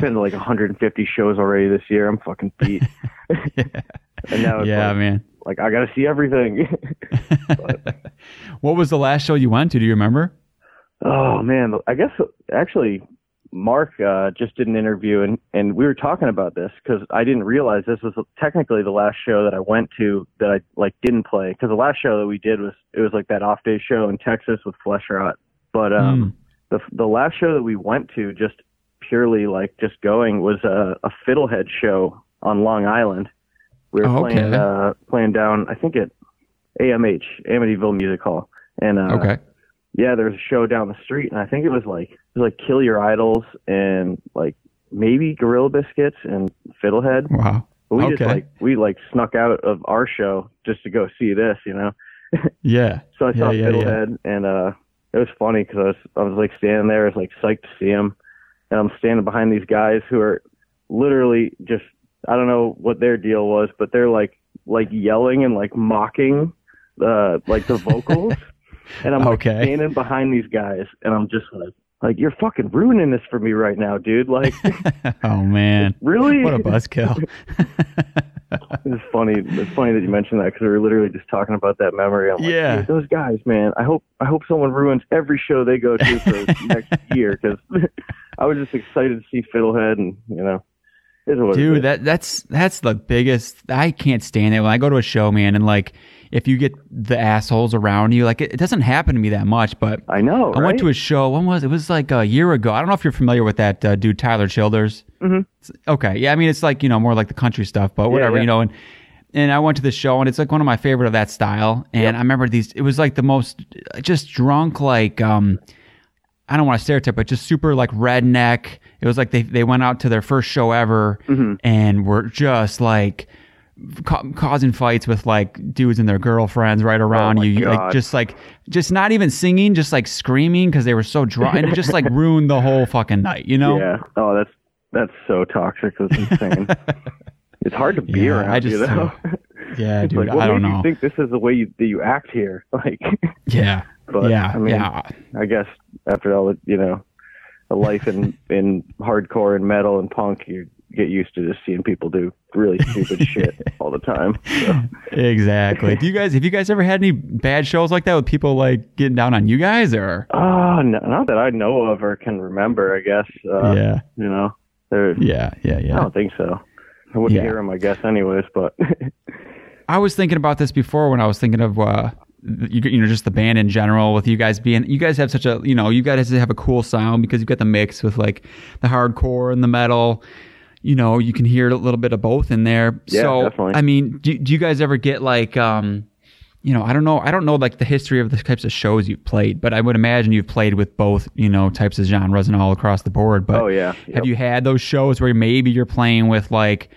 been to like 150 shows already this year. I'm fucking beat. and now yeah, like, man. like I got to see everything. What was the last show you went to? Do you remember? Oh man, I guess actually Mark uh, just did an interview and and we were talking about this because I didn't realize this was technically the last show that I went to that I like didn't play because the last show that we did was it was like that off day show in Texas with Flesh Rot, but um the the last show that we went to just purely like just going was a, a fiddlehead show on Long Island. We were Oh, playing okay. uh, playing down I think at AMH Amityville Music Hall and uh, Okay. Yeah, there was a show down the street, and I think it was like it was like Kill Your Idols and like maybe Gorilla Biscuits and Fiddlehead. Wow. But we okay. just like we like snuck out of our show just to go see this, you know. yeah. So I saw Yeah, yeah, yeah. Fiddlehead, and uh, it was funny because I was I was like standing there, I was like psyched to see him, and I'm standing behind these guys who are literally just I don't know what their deal was, but they're like like yelling and like mocking uh like the vocals, and I'm like standing behind these guys, and I'm just like like you're fucking ruining this for me right now, dude. Like, Oh man, really? what a buzzkill. It's funny. It's funny that you mentioned that because we were literally just talking about that memory. I'm like, Yeah. "Dude, those guys, man. I hope I hope someone ruins every show they go to for next year because I was just excited to see Fiddlehead and you know, it's what it Dude, that that's that's the biggest. I can't stand it when I go to a show, man, and like if you get the assholes around you, like it, it doesn't happen to me that much, but I know. I went to a show. When was it? Was like a year ago. I don't know if you're familiar with that uh, dude, Tyler Childers. Mm-hmm. Okay, yeah. I mean, it's like you know more like the country stuff, but whatever, yeah. you know. And and I went to the show, and it's like one of my favorite of that style. And I remember these. It was like the most just drunk, like um, I don't want to stereotype, but just super like redneck. It was like they they went out to their first show ever, Mm-hmm. and were just like. Ca- causing fights with like dudes and their girlfriends right oh around Oh you, like just like just not even singing, just like screaming because they were so drunk, and it just like ruined the whole fucking night, you know? Yeah. Oh, that's that's so toxic. That's insane. it's hard to be Yeah, around. I just you know? Yeah, dude, like, what I don't know. You think this is the way you that you act here? Like, yeah, But, yeah, I mean- yeah. I guess after all, you know, a life in in hardcore and metal and punk, you get used to just seeing people do really stupid shit all the time. So. Exactly. Do you guys have you guys ever had any bad shows like that with people like getting down on you guys or? Oh, no, not that I know of or can remember. I guess. Uh, yeah, You know, there. yeah, yeah, I don't think so. I wouldn't Yeah. hear them, I guess, anyways. But I was thinking about this before when I was thinking of uh, you, you know just the band in general with you guys being you guys have such a you know you guys have a cool sound because you've got the mix with like the hardcore and the metal. You know, you can hear a little bit of both in there. Yeah, so, definitely. I mean, do, do you guys ever get like, um, you know, I don't know, I don't know like the history of the types of shows you've played, but I would imagine you've played with both, you know, types of genres and all across the board. But Oh, yeah. have you had those shows where maybe you're playing with like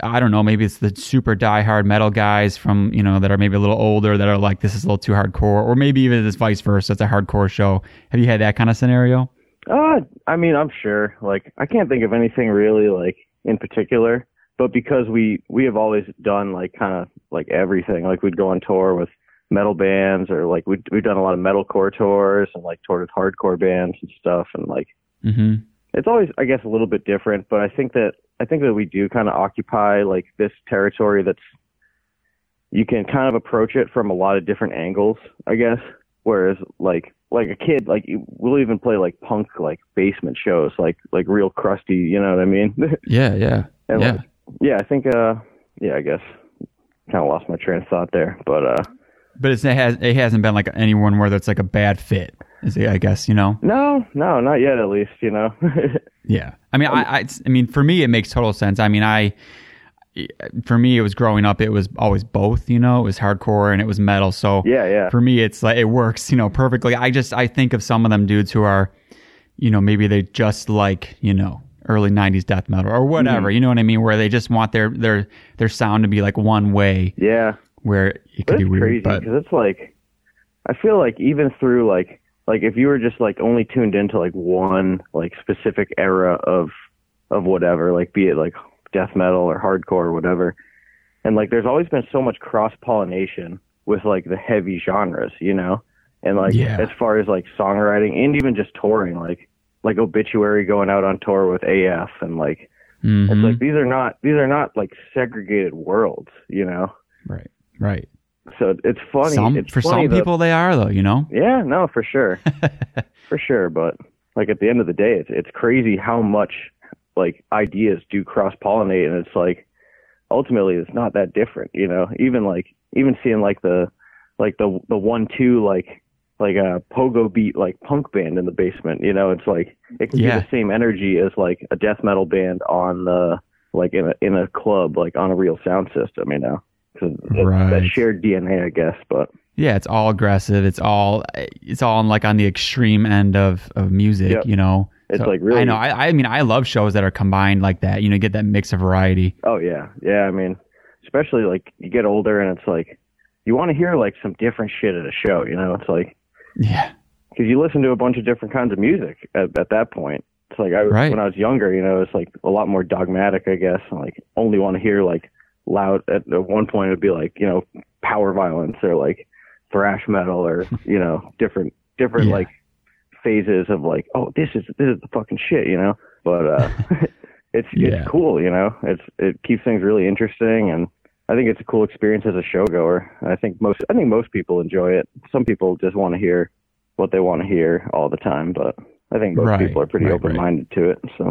I don't know, maybe it's the super diehard metal guys from, you know, that are maybe a little older that are like, this is a little too hardcore, or maybe even it's vice versa. It's a hardcore show. Have you had that kind of scenario? Uh, I mean, I'm sure. Like, I can't think of anything really like in particular, but because we we have always done like kind of like everything. Like, we'd go on tour with metal bands, or like we'd we've done a lot of metalcore tours and like toured with hardcore bands and stuff, and like hmm it's always I guess a little bit different. But I think that I think that we do kind of occupy like this territory that's you can kind of approach it from a lot of different angles, I guess. Whereas like like a kid, like we'll even play like punk like basement shows, like like real crusty, you know what I mean? Yeah, yeah. And, yeah. like, yeah, I think uh yeah, I guess kind of lost my train of thought there, but uh but it's, it, has, it hasn't been like anyone where that's like a bad fit, is it, I guess, you know? no, no, not yet at least, you know. Yeah. I mean, I, I, I mean, for me, it makes total sense. I mean, I, for me, it was growing up, it was always both, you know, it was hardcore and it was metal. So yeah, yeah. for me, it's like, it works, you know, perfectly. I just, I think of some of them dudes who are, you know, maybe they just like, you know, early 90s death metal or whatever, mm-hmm. you know what I mean? Where they just want their, their, their sound to be like one way yeah. where it could be weird. crazy because it's like I feel like even through like like if you were just like only tuned into like one like specific era of of whatever, like be it like death metal or hardcore or whatever, and like there's always been so much cross pollination with like the heavy genres, you know, and like Yeah. as far as like songwriting and even just touring, like like obituary going out on tour with AF and like Mhm. it's like these are not these are not like segregated worlds, you know. right, right. So it's funny. Some, it's for funny some people, they are though, you know? Yeah, no, for sure, for sure. But like at the end of the day, it's it's crazy how much like ideas do cross pollinate, and it's like ultimately it's not that different, you know. Even like even seeing like the like the the one two like like a pogo beat like punk band in the basement, you know. It's like it can Yeah. be the same energy as like a death metal band on the like in a in a club like on a real sound system, you know. 'Cause it's Right. that shared DNA, I guess. But Yeah, it's all aggressive. It's all it's all on like on the extreme end of of music. Yep. You know, It's like really- I know. I, I mean, I love shows that are combined like that. You know, get that mix of variety. Oh yeah, yeah. I mean, especially like you get older and it's like you want to hear like some different shit at a show. You know, it's like Yeah, because you listen to a bunch of different kinds of music at, at that point. It's like I Right. when I was younger, you know, it's like a lot more dogmatic, I guess. And, like only want to hear like loud. At, at one point, it'd be like you know power violence or like thrash metal or you know different different Yeah. like phases of like, oh, this is this is the fucking shit, you know. But uh, it's Yeah. it's cool, you know. It's it keeps things really interesting, and I think it's a cool experience as a showgoer. I think most I think most people enjoy it. Some people just want to hear what they want to hear all the time, but I think most Right, people are pretty right, right. open minded to it. So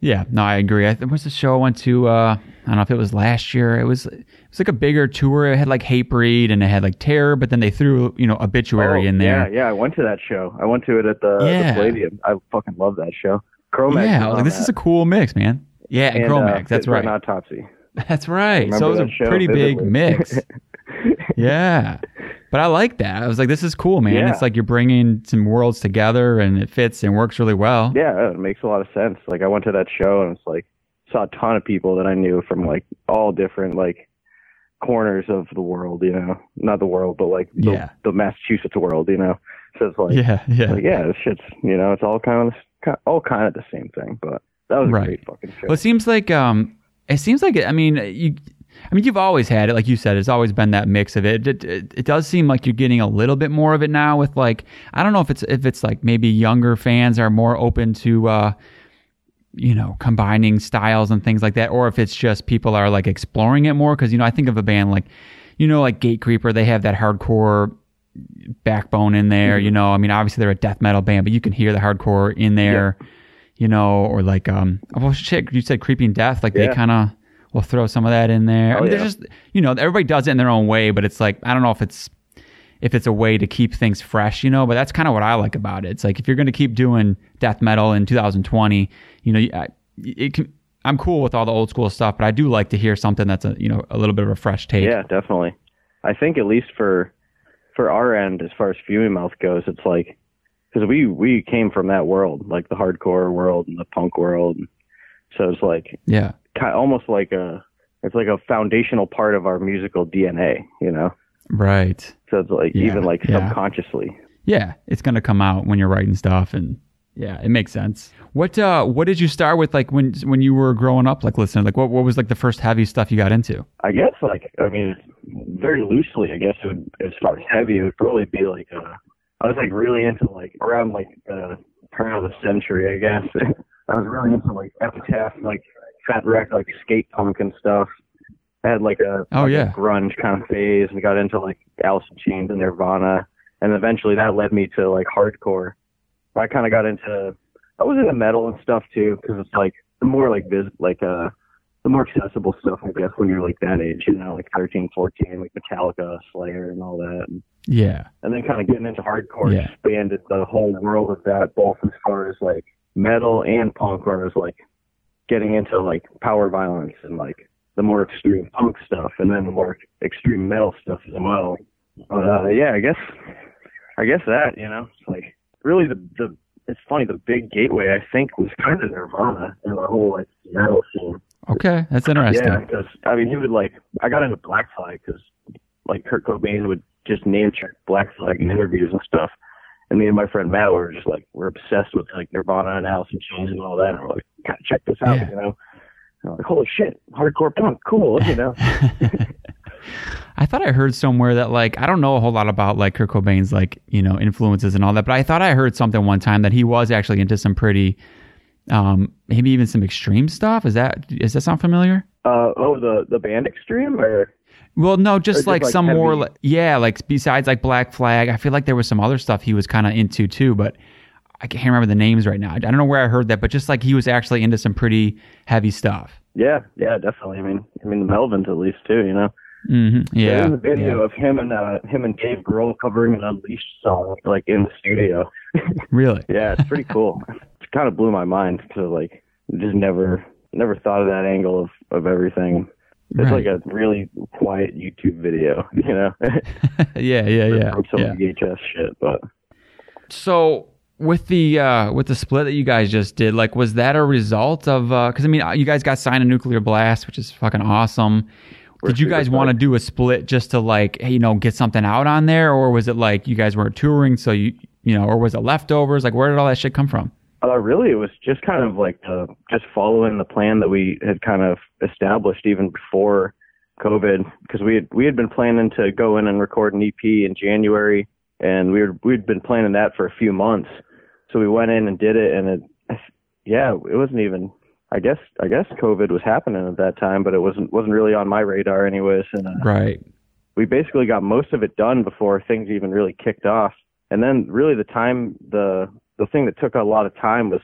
Yeah, no, I agree. I, there was a show I went to. Uh, I don't know if it was last year. It was it was like a bigger tour. It had like Hatebreed and it had like Terror, but then they threw you know Obituary Oh, in there. Yeah, yeah. I went to that show. I went to it at the, Yeah. the Palladium. I fucking love that show. Cro-Mags Yeah, was I was like this is a cool mix, man. Yeah, and, and Cro-Mags. uh, that's right. Autopsy. That's right. So it was a pretty big mix. yeah. But I like that. I was like, this is cool, man. Yeah. It's like you're bringing some worlds together and it fits and works really well. Yeah, it makes a lot of sense. Like I went to that show and it's like saw a ton of people that I knew from like all different like corners of the world, you know. Not the world, but like the, Yeah. the Massachusetts world, you know. So it's like Yeah, yeah. like, yeah, this shit's you know, it's all kind of all kind of the same thing, but that was a Right. great fucking show. Well, it seems like um, it seems like I mean you, I mean you've always had it, like you said, it's always been that mix of it. It, it. it does seem like you're getting a little bit more of it now with like I don't know if it's if it's like maybe younger fans are more open to uh, you know, combining styles and things like that, or if it's just people are like exploring it more. Because you know, I think of a band like you know, like Gatecreeper, they have that hardcore backbone in there. You know, I mean, obviously they're a death metal band, but you can hear the hardcore in there. You know, or like um, well, shit, you said Creeping Death, like they kind of will throw some of that in there. Oh, I Oh, mean, yeah. there's just you know, everybody does it in their own way, but it's like I don't know if it's if it's a way to keep things fresh, you know. But that's kind of what I like about it. It's like if you're going to keep doing death metal in 2020, you know, I, it can. I'm cool with all the old school stuff, but I do like to hear something that's a you know a little bit of a fresh take. Yeah, definitely. I think at least for for our end, as far as Fuming Mouth goes, it's like because we we came from that world, like the hardcore world and the punk world. So it's like yeah, kind almost like a it's like a foundational part of our musical DNA, you know. right. So it's like Yeah, even like yeah. subconsciously. Yeah, it's going to come out when you're writing stuff, and yeah, it makes sense. What uh, what did you start with, like when when you were growing up, like listening? Like what what was like the first heavy stuff you got into? I guess like I mean very loosely I guess it would as far as heavy it would probably be like uh I was like really into like around like the turn of the century I guess. I was really into like epitaph like fat wreck like skate punk and stuff. I had like a, Oh, like a yeah. grunge kind of phase and got into like Alice in Chains and Nirvana and eventually that led me to like hardcore. I kind of got into I was into metal and stuff too because it's like the more like vis like uh the more accessible stuff, I guess, when you're like that age, you know, like 13, 14, like Metallica, Slayer, and all that. And, Yeah, and then kind of getting into hardcore Yeah. expanded the whole world of that, both as far as like metal and punk, or as like getting into like power violence and like the more extreme punk stuff, and then the more extreme metal stuff as well. But uh, yeah, I guess, I guess that you know, it's like really the the. It's funny. The big gateway, I think, was kind of Nirvana and the whole like metal scene. okay, that's interesting. Yeah, because I mean, he would like. I got into Black Flag because like Kurt Cobain would just name check Black Flag in interviews and stuff. And me and my friend Matt were just like, we're obsessed with like Nirvana and Alice in Chains and all that. And we're like, gotta check this out, Yeah. you know. And I'm like, holy shit, hardcore punk, cool, you know. I thought I heard somewhere that like I don't know a whole lot about like Kurt Cobain's like you know influences and all that, but I thought I heard something one time that he was actually into some pretty, um, maybe even some extreme stuff. Is that is that sound familiar? uh, oh, the the band Extreme, or Well, no, just, just, like, like, some more, like, yeah, like besides like Black Flag, I feel like there was some other stuff he was kind of into too, but I can't remember the names right now. I don't know where I heard that, but just like he was actually into some pretty heavy stuff. yeah, yeah, definitely. I mean, I mean the Melvins at least too, you know. hmm Yeah, There's a video yeah. of him and uh, him and Dave Grohl covering an Unleashed song, like in the studio. really. Yeah, it's pretty cool. it kind of blew my mind to like just never never thought of that angle of of everything. It's Right. like a really quiet YouTube video, you know, yeah, yeah, yeah, from some yeah. VHS shit. But So with the uh, with the split that you guys just did, like, was that a result of? Because I mean, you guys got signed to Nuclear Blast, which is fucking awesome. did you guys want to do a split just to like, hey, you know, get something out on there, or was it like you guys weren't touring, so you, you know, or was it leftovers? Like, where did all that shit come from? Uh, really, it was just kind of like uh, just following the plan that we had kind of established even before COVID, because we had we had been planning to go in and record an EP in January, and we were we'd been planning that for a few months. so we went in and did it, and it, yeah, it wasn't even. I guess I guess COVID was happening at that time, but it wasn't wasn't really on my radar anyways. And uh, Right. we basically got most of it done before things even really kicked off. And then really the time the the thing that took a lot of time was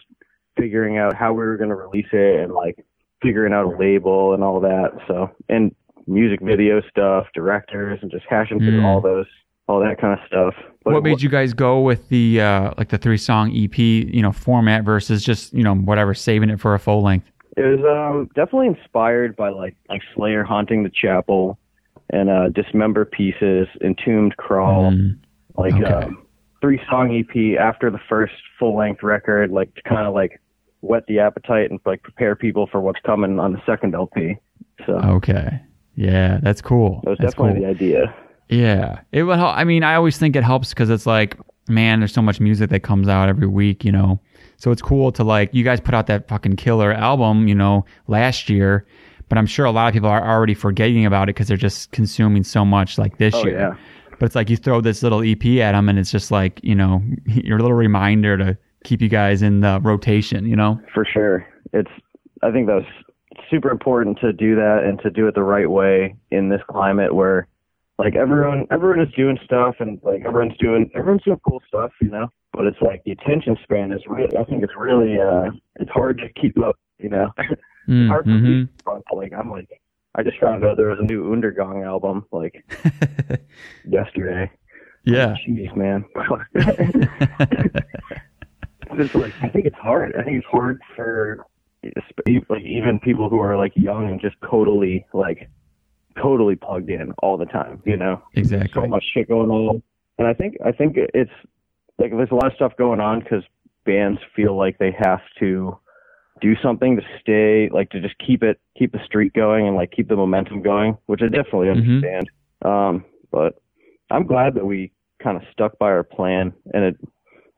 figuring out how we were going to release it and like figuring out a label and all that. So and music video stuff, directors, and just hashing through Mm. all those all that kind of stuff. But what made you guys go with the uh, like the three song EP, you know, format versus just you know whatever saving it for a full length? It was um, definitely inspired by like like Slayer haunting the chapel and uh, Dismember Pieces, Entombed Crawl, Mm, like okay. um, three song EP after the first full length record, like to kind of like whet the appetite and like prepare people for what's coming on the second LP. So Okay. Yeah, that's cool. that was That's definitely cool. the idea. Yeah, it will help. I mean, I always think it helps because it's like, man, there's so much music that comes out every week, you know. So it's cool to like, you guys put out that fucking killer album, you know, last year, but I'm sure a lot of people are already forgetting about it because they're just consuming so much like this Oh year. yeah. But it's like you throw this little EP at them, and it's just like, you know, your little reminder to keep you guys in the rotation, you know. For sure. It's I think that's super important to do that and to do it the right way in this climate where like everyone everyone is doing stuff and like everyone's doing everyone's doing cool stuff, you know. But it's like the attention span is really I think it's really uh it's hard to keep up, you know. Mm, hard for mhm. me. But, Like I'm like I just found out there was a new Undergang album like yesterday. Yeah. Oh, jeez, man. like I think it's hard. I think it's hard for like even people who are like young and just totally like totally plugged in all the time. You know, Exactly. so much shit going on, and I think I think it's like there's a lot of stuff going on because bands feel like they have to do something to stay like to just keep it keep the streak going and like keep the momentum going, which I definitely Mhm. understand. Um, but I'm glad that we kind of stuck by our plan, and it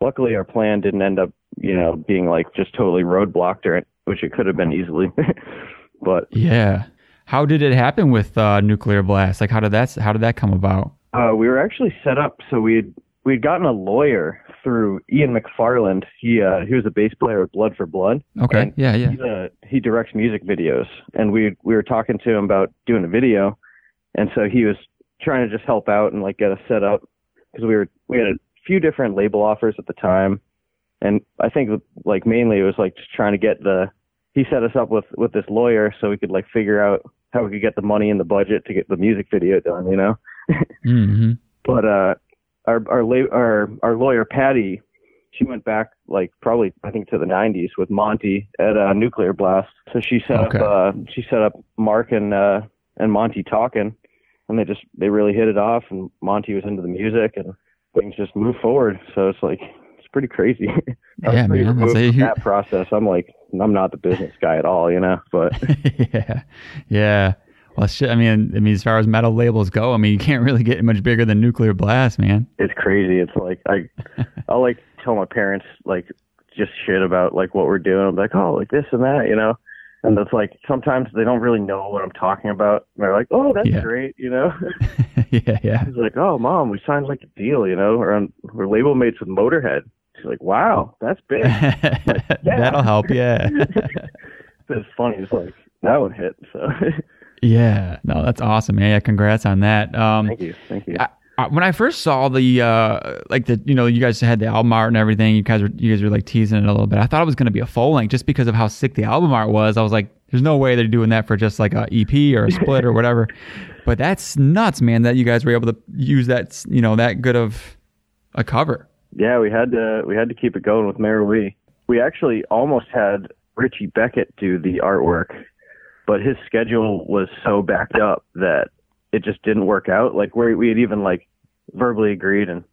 luckily our plan didn't end up you know being like just totally roadblocked or which it could have been easily. but Yeah. How did it happen with uh, Nuclear Blast? Like, how did that how did that come about? Uh, we were actually set up so we'd we'd gotten a lawyer through Ian McFarland. He uh, he was a bass player with Blood for Blood. Okay. Yeah. Yeah. A, he directs music videos, and we we were talking to him about doing a video, and so he was trying to just help out and like get us set up because we were we had a few different label offers at the time, and I think like mainly it was like just trying to get the he set us up with with this lawyer so we could like figure out how we could get the money and the budget to get the music video done, you know hmm but uh our our la- our our lawyer Patty she went back like probably I think to the 90s with Monty at uh, Nuclear Blast so she set Okay. up uh she set up Mark and uh and Monty talking and they just they really hit it off and Monty was into the music and things just moved forward so it's like it's pretty crazy Yeah, pretty man, a from that process I'm like I'm not the business guy at all you know but yeah. Yeah. Well, shit. I mean, I mean, as far as metal labels go, I mean, you can't really get much bigger than Nuclear Blast, man. it's crazy. It's like I, I'll like tell my parents like just shit about like what we're doing. I'm like, oh, like this and that, you know. And it's like sometimes they don't really know what I'm talking about. And they're like, oh, that's Yeah. great, you know. yeah. Yeah. He's like, oh, mom, we signed like a deal, you know. We're on we're label mates with Motorhead. She's like, wow, that's big. That'll help. Yeah. it's funny. It's like that would hit. So yeah. No, that's awesome, man. Yeah. Congrats on that. Um, thank you, thank you. I, I, when I first saw the uh like the you know you guys had the album art and everything you guys were you guys were like teasing it a little bit I thought it was gonna be a full length just because of how sick the album art was I was like there's no way they're doing that for just like a EP or a split or whatever but that's nuts man that you guys were able to use that you know that good of a cover Yeah, we had to we had to keep it going with Mary Lee. We actually almost had Richey Beckett do the artwork, but his schedule was so backed up that it just didn't work out. Like we we had even like verbally agreed and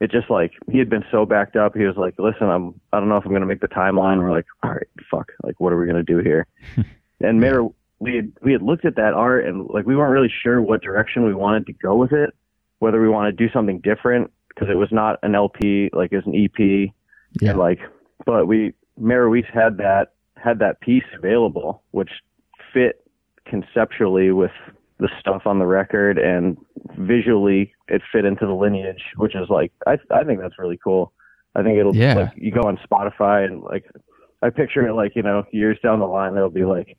it just like he had been so backed up. He was like, "Listen, I'm I don't know if I'm gonna make the timeline." We're like, "All right, fuck. Like, what are we gonna do here?" and Mariusz, we had we had looked at that art and like we weren't really sure what direction we wanted to go with it, whether we wanted to do something different because it was not an LP, like it was an EP. Yeah. And like, but we Mariusz had that had that piece available, which fit conceptually with the stuff on the record and visually it fit into the lineage, which is like I I think that's really cool. I think it'll Yeah. like you go on Spotify and like I picture it like you know years down the line it'll be like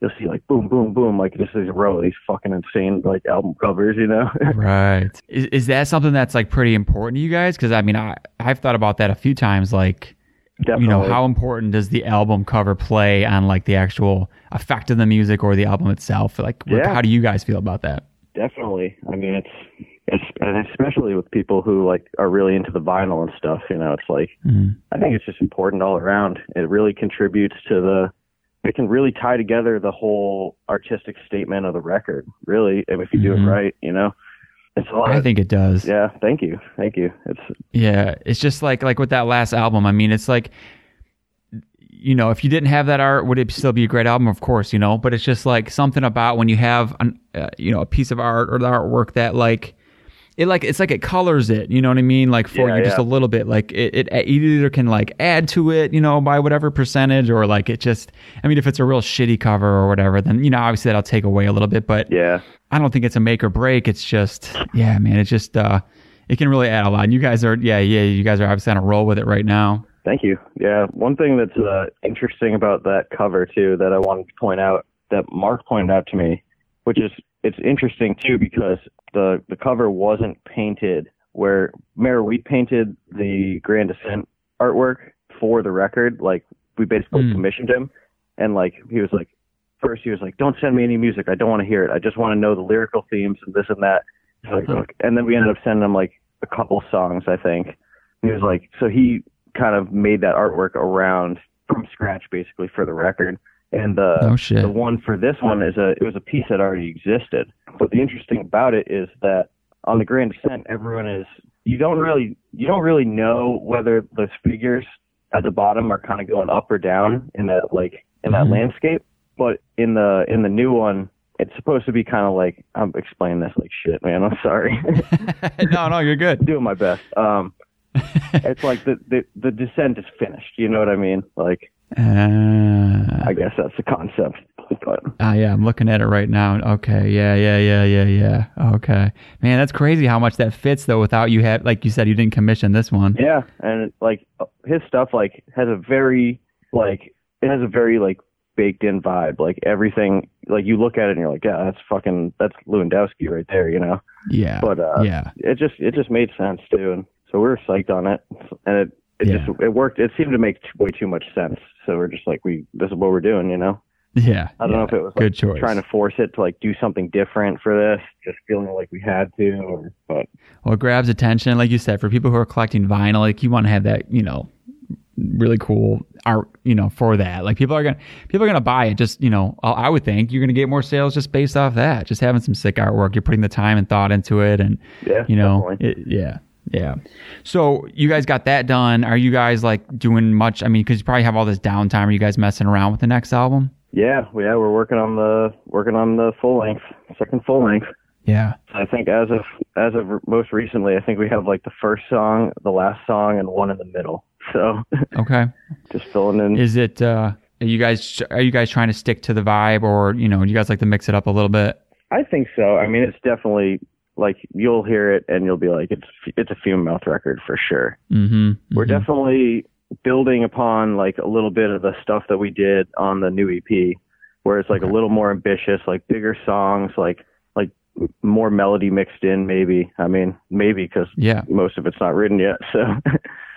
you'll see like boom boom boom like just this row of these fucking insane like album covers you know Right. Is, is that something that's like pretty important to you guys? Because I mean, I I've thought about that a few times. Like, definitely you know, how important does the album cover play on like the actual effect of the music or the album itself? Like, Yeah. how do you guys feel about that? definitely I mean it's it's and especially with people who like are really into the vinyl and stuff you know it's like Mhm. I think it's just important all around. It really contributes to the. It can really tie together the whole artistic statement of the record. Really, if you do Mhm. it right, you know. It's a lot. I think it does. Yeah. Thank you. Thank you. It's Yeah, it's just like like with that last album. I mean, it's like you know, if you didn't have that art, would it still be a great album? Of course, you know. But it's just like something about when you have an uh, you know a piece of art or the artwork that like it like it's like it colors it. You know what I mean? Like for Yeah, you just yeah. a little bit. Like it, it it either can like add to it, you know, by whatever percentage, or like it just. I mean, if it's a real shitty cover or whatever, then you know obviously that'll take away a little bit. But yeah. I don't think it's a make or break. It's just, yeah, man, it's just, uh, it can really add a lot. And you guys are, yeah, yeah, you guys are obviously on a roll with it right now. Thank you. Yeah. One thing that's uh, interesting about that cover too that I wanted to point out that Mark pointed out to me, which is it's interesting too because the the cover wasn't painted where Mayor we painted the Grand Descent artwork for the record. Like we basically Mm. commissioned him, and like he was like, first he was like, "Don't send me any music. I don't want to hear it. I just want to know the lyrical themes and this and that." Like, Huh. "Okay." and then we ended up sending him like a couple songs, I think. And he was like, so he kind of made that artwork around from scratch, basically for the record. And the Oh, the one for this one is a it was a piece that already existed. But the interesting about it is that on the Grand Descent, everyone is you don't really you don't really know whether those figures at the bottom are kind of going up or down in that like in that Mhm. landscape. But in the in the new one, it's supposed to be kind of like I'm explaining this like shit, man. I'm sorry. no, no, you're good. doing my best. Um, it's like the, the the descent is finished. You know what I mean? Like Uh, I guess that's the concept. But ah, yeah, I'm looking at it right now. Okay, yeah, yeah, yeah, yeah, yeah. Okay, man, that's crazy how much that fits though. Without you have, like you said, you didn't commission this one. yeah, and like his stuff like has a very like it has a very like baked in vibe. Like everything, like you look at it and you're like, yeah, that's fucking that's Lewandowski right there. You know? Yeah, But uh, yeah, it just it just made sense too, and so we were psyched on it, and it it Yeah. just it worked. It seemed to make t- way too much sense. So we're just like, we this is what we're doing. You know? yeah. I don't yeah. know if it was like, good choice. trying to force it to like do something different for this, just feeling like we had to, or but well, it grabs attention, like you said, for people who are collecting vinyl. Like you want to have that, you know, really cool art, you know, for that. Like people are gonna people are gonna buy it. Just you know, I I would think you're gonna get more sales just based off that. Just having some sick artwork. You're putting the time and thought into it, and yeah, you know, it, yeah, yeah. So you guys got that done. Are you guys like doing much? I mean, because you probably have all this downtime. Are you guys messing around with the next album? yeah, yeah, we're working on the working on the full length, second full length. Yeah. I think as of as of most recently, I think we have like the first song, the last song, and one in the middle. So Okay. just filling in. Is it? uh Are you guys? Are you guys trying to stick to the vibe, or you know, do you guys like to mix it up a little bit? I think so. I mean, it's definitely like you'll hear it and you'll be like, it's it's a fume mouth record for sure. Mm-hmm. We're definitely building upon like a little bit of the stuff that we did on the new EP, where it's like a little more ambitious, like bigger songs, like like more melody mixed in. Maybe I mean maybe because Yeah. most of it's not written yet. So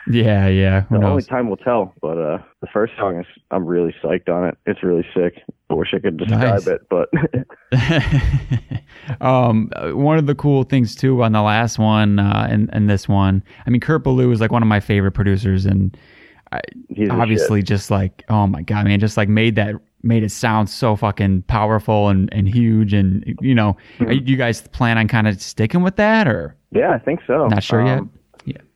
Yeah. Yeah. Who the only time will tell. But uh the first song is I'm really psyched on it. It's really sick. I wish I could describe Nice. it, but um, one of the cool things too on the last one uh, and and this one, I mean, Kurt Ballou is like one of my favorite producers, and I, obviously just like oh my god, man, just like made that made it sound so fucking powerful and and huge, and you know, Mm-hmm. are you guys plan on kind of sticking with that or. Yeah, I think so. not sure yet? Um,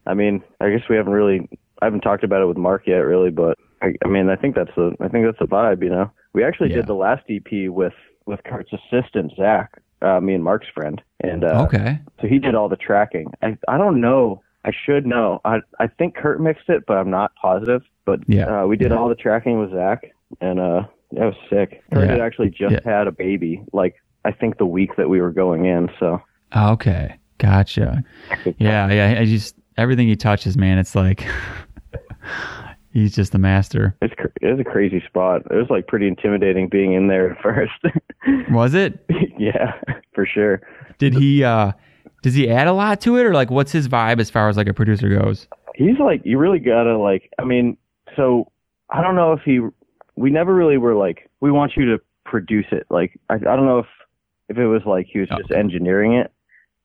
I mean, I guess we haven't really. I haven't talked about it with Mark yet, really, but I, I mean, I think that's the. I think that's the vibe. You know, we actually Yeah. did the last EP with with Kurt's assistant Zach, uh, me and Mark's friend, and uh, Okay, so he did all the tracking. I I don't know. I should know. I I think Kurt mixed it, but I'm not positive. But Yeah. uh, we did all the tracking with Zach, and uh, that was sick. Kurt Yeah. had actually just Yeah. had a baby, like I think the week that we were going in. So okay, gotcha. Yeah, yeah. I just everything he touches, man, it's like he's just the master. It's cr- it was a crazy spot. It was like pretty intimidating being in there at first. Was it? yeah, for sure. Did he? uh Does he add a lot to it, or like what's his vibe as far as like a producer goes? He's like you really gotta like. I mean, so I don't know if he. We never really were like we want you to produce it. Like I I don't know if if it was like he was just engineering it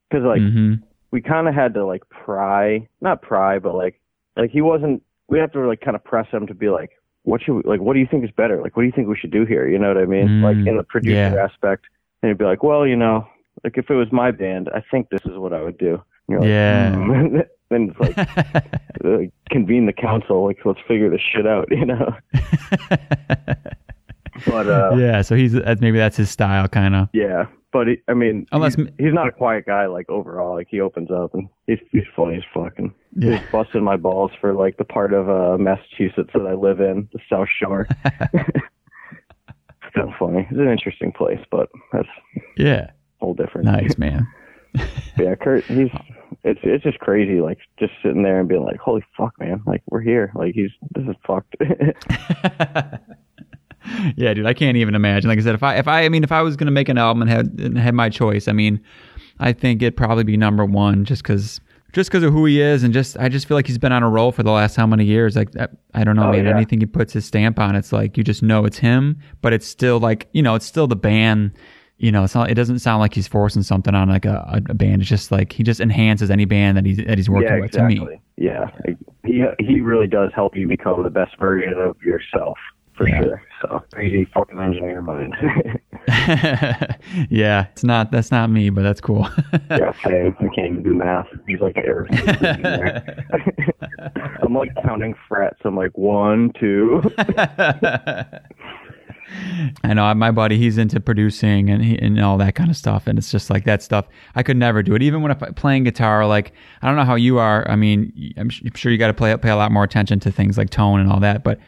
because like hmm we kind of had to like pry, not pry, but like like he wasn't. We have to like kind of press him to be like, what should we, like? What do you think is better? Like, what do you think we should do here? You know what I mean? Mm, like in the producer yeah. aspect, and he'd be like, well, you know, like if it was my band, I think this is what I would do. Like, Yeah. "Hmm." then it's like uh, convene the council, like let's figure this shit out, you know. But uh, yeah, so he's that's- maybe that's his style, kind of. Yeah, but he, I mean, Unless- he's, he's not a quiet guy. Like overall, like he opens up and he's he's funny as fucking. Yeah. He's busting my balls for like the part of uh, Massachusetts that I live in, the South Shore. Still funny. It's an interesting place, but that's Yeah, a whole different. nice man. Yeah, Kurt. He's it's it's just crazy. Like just sitting there and being like, "Holy fuck, man! Like we're here. Like he's this is fucked." yeah, dude, I can't even imagine. Like I said, if I if I I mean if I was gonna make an album and had and had my choice, I mean, I think it'd probably be number one just because just because of who he is and just I just feel like he's been on a roll for the last how many years. Like I, I don't know, Oh, man. yeah. Anything he puts his stamp on, it's like you just know it's him, but it's still like you know it's still the band. You know, it's not. It doesn't sound like he's forcing something on like a, a band. It's just like he just enhances any band that he's that he's working yeah, with. To me, Yeah, he he really does help you become the best version of yourself for Yeah. sure. So crazy fucking engineer mind. yeah, it's not. That's not me, but that's cool. yeah, same. I can't even do math. He's like. I'm like counting frets. I'm like one, two. I know my buddy. He's into producing and he, and all that kind of stuff, and it's just like that stuff. I could never do it. Even when I'm playing guitar, like I don't know how you are. I mean, I'm sure you got to play pay a lot more attention to things like tone and all that. But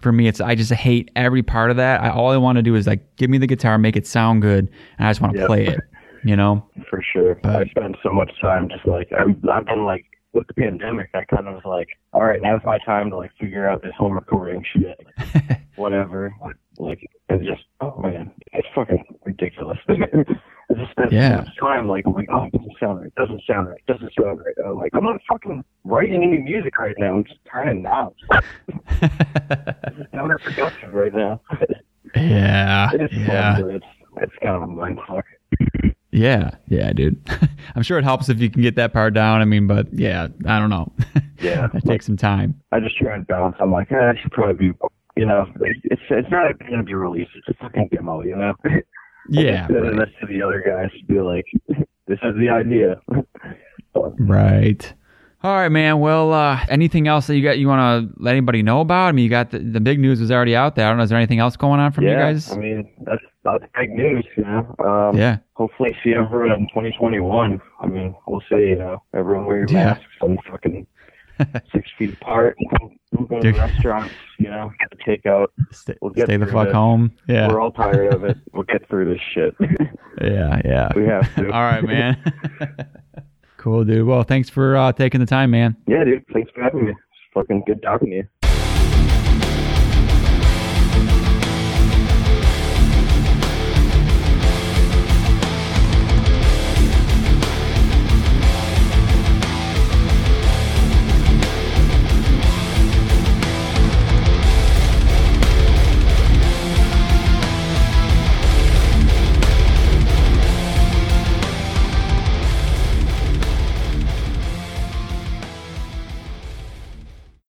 for me, it's I just hate every part of that. I, all I want to do is like give me the guitar, make it sound good, and I just want to play it. You know? for sure. But- I spend so much time just like I'm, I've been like with the pandemic. I kind of was like, all right, now's my time to like figure out this home recording shit, whatever. Like it's just oh man, it's fucking ridiculous. I just spent Yeah. time like I'm like oh it doesn't sound right, doesn't sound right, doesn't sound right. I'm like I'm not fucking writing any music right now. I'm just turning knobs. counterproductive right now. yeah, It's yeah. fun, it's it's kind of a mind fuck. Yeah, yeah, dude. I'm sure it helps if you can get that part down. I mean, but yeah, I don't know. Yeah. it takes some time. I just try and balance. I'm like, eh, I should probably be, you know, it's it's not going to be released. It's a fucking demo, you know. Yeah, And then right. that's to the other guys to be like, this is the idea. Right. All right, man. Well, uh, anything else that you got you want to let anybody know about? I mean, you got the, the big news was already out there. I don't know. Is there anything else going on from yeah, you guys? I mean, that's that's big news, you know. Um, yeah. Hopefully, see everyone in 2021. I mean, we'll see. You know, everyone wear your Yeah. masks and fucking six feet apart. We'll go to restaurants. You know, get the takeout. Stay, We'll get stay the fuck home. Yeah. We're all tired of it. We'll get through this shit. yeah. Yeah. we have to. All right, man. cool, dude. Well, thanks for uh, taking the time, man. Yeah, dude. Thanks for having me. It's fucking good talking to you.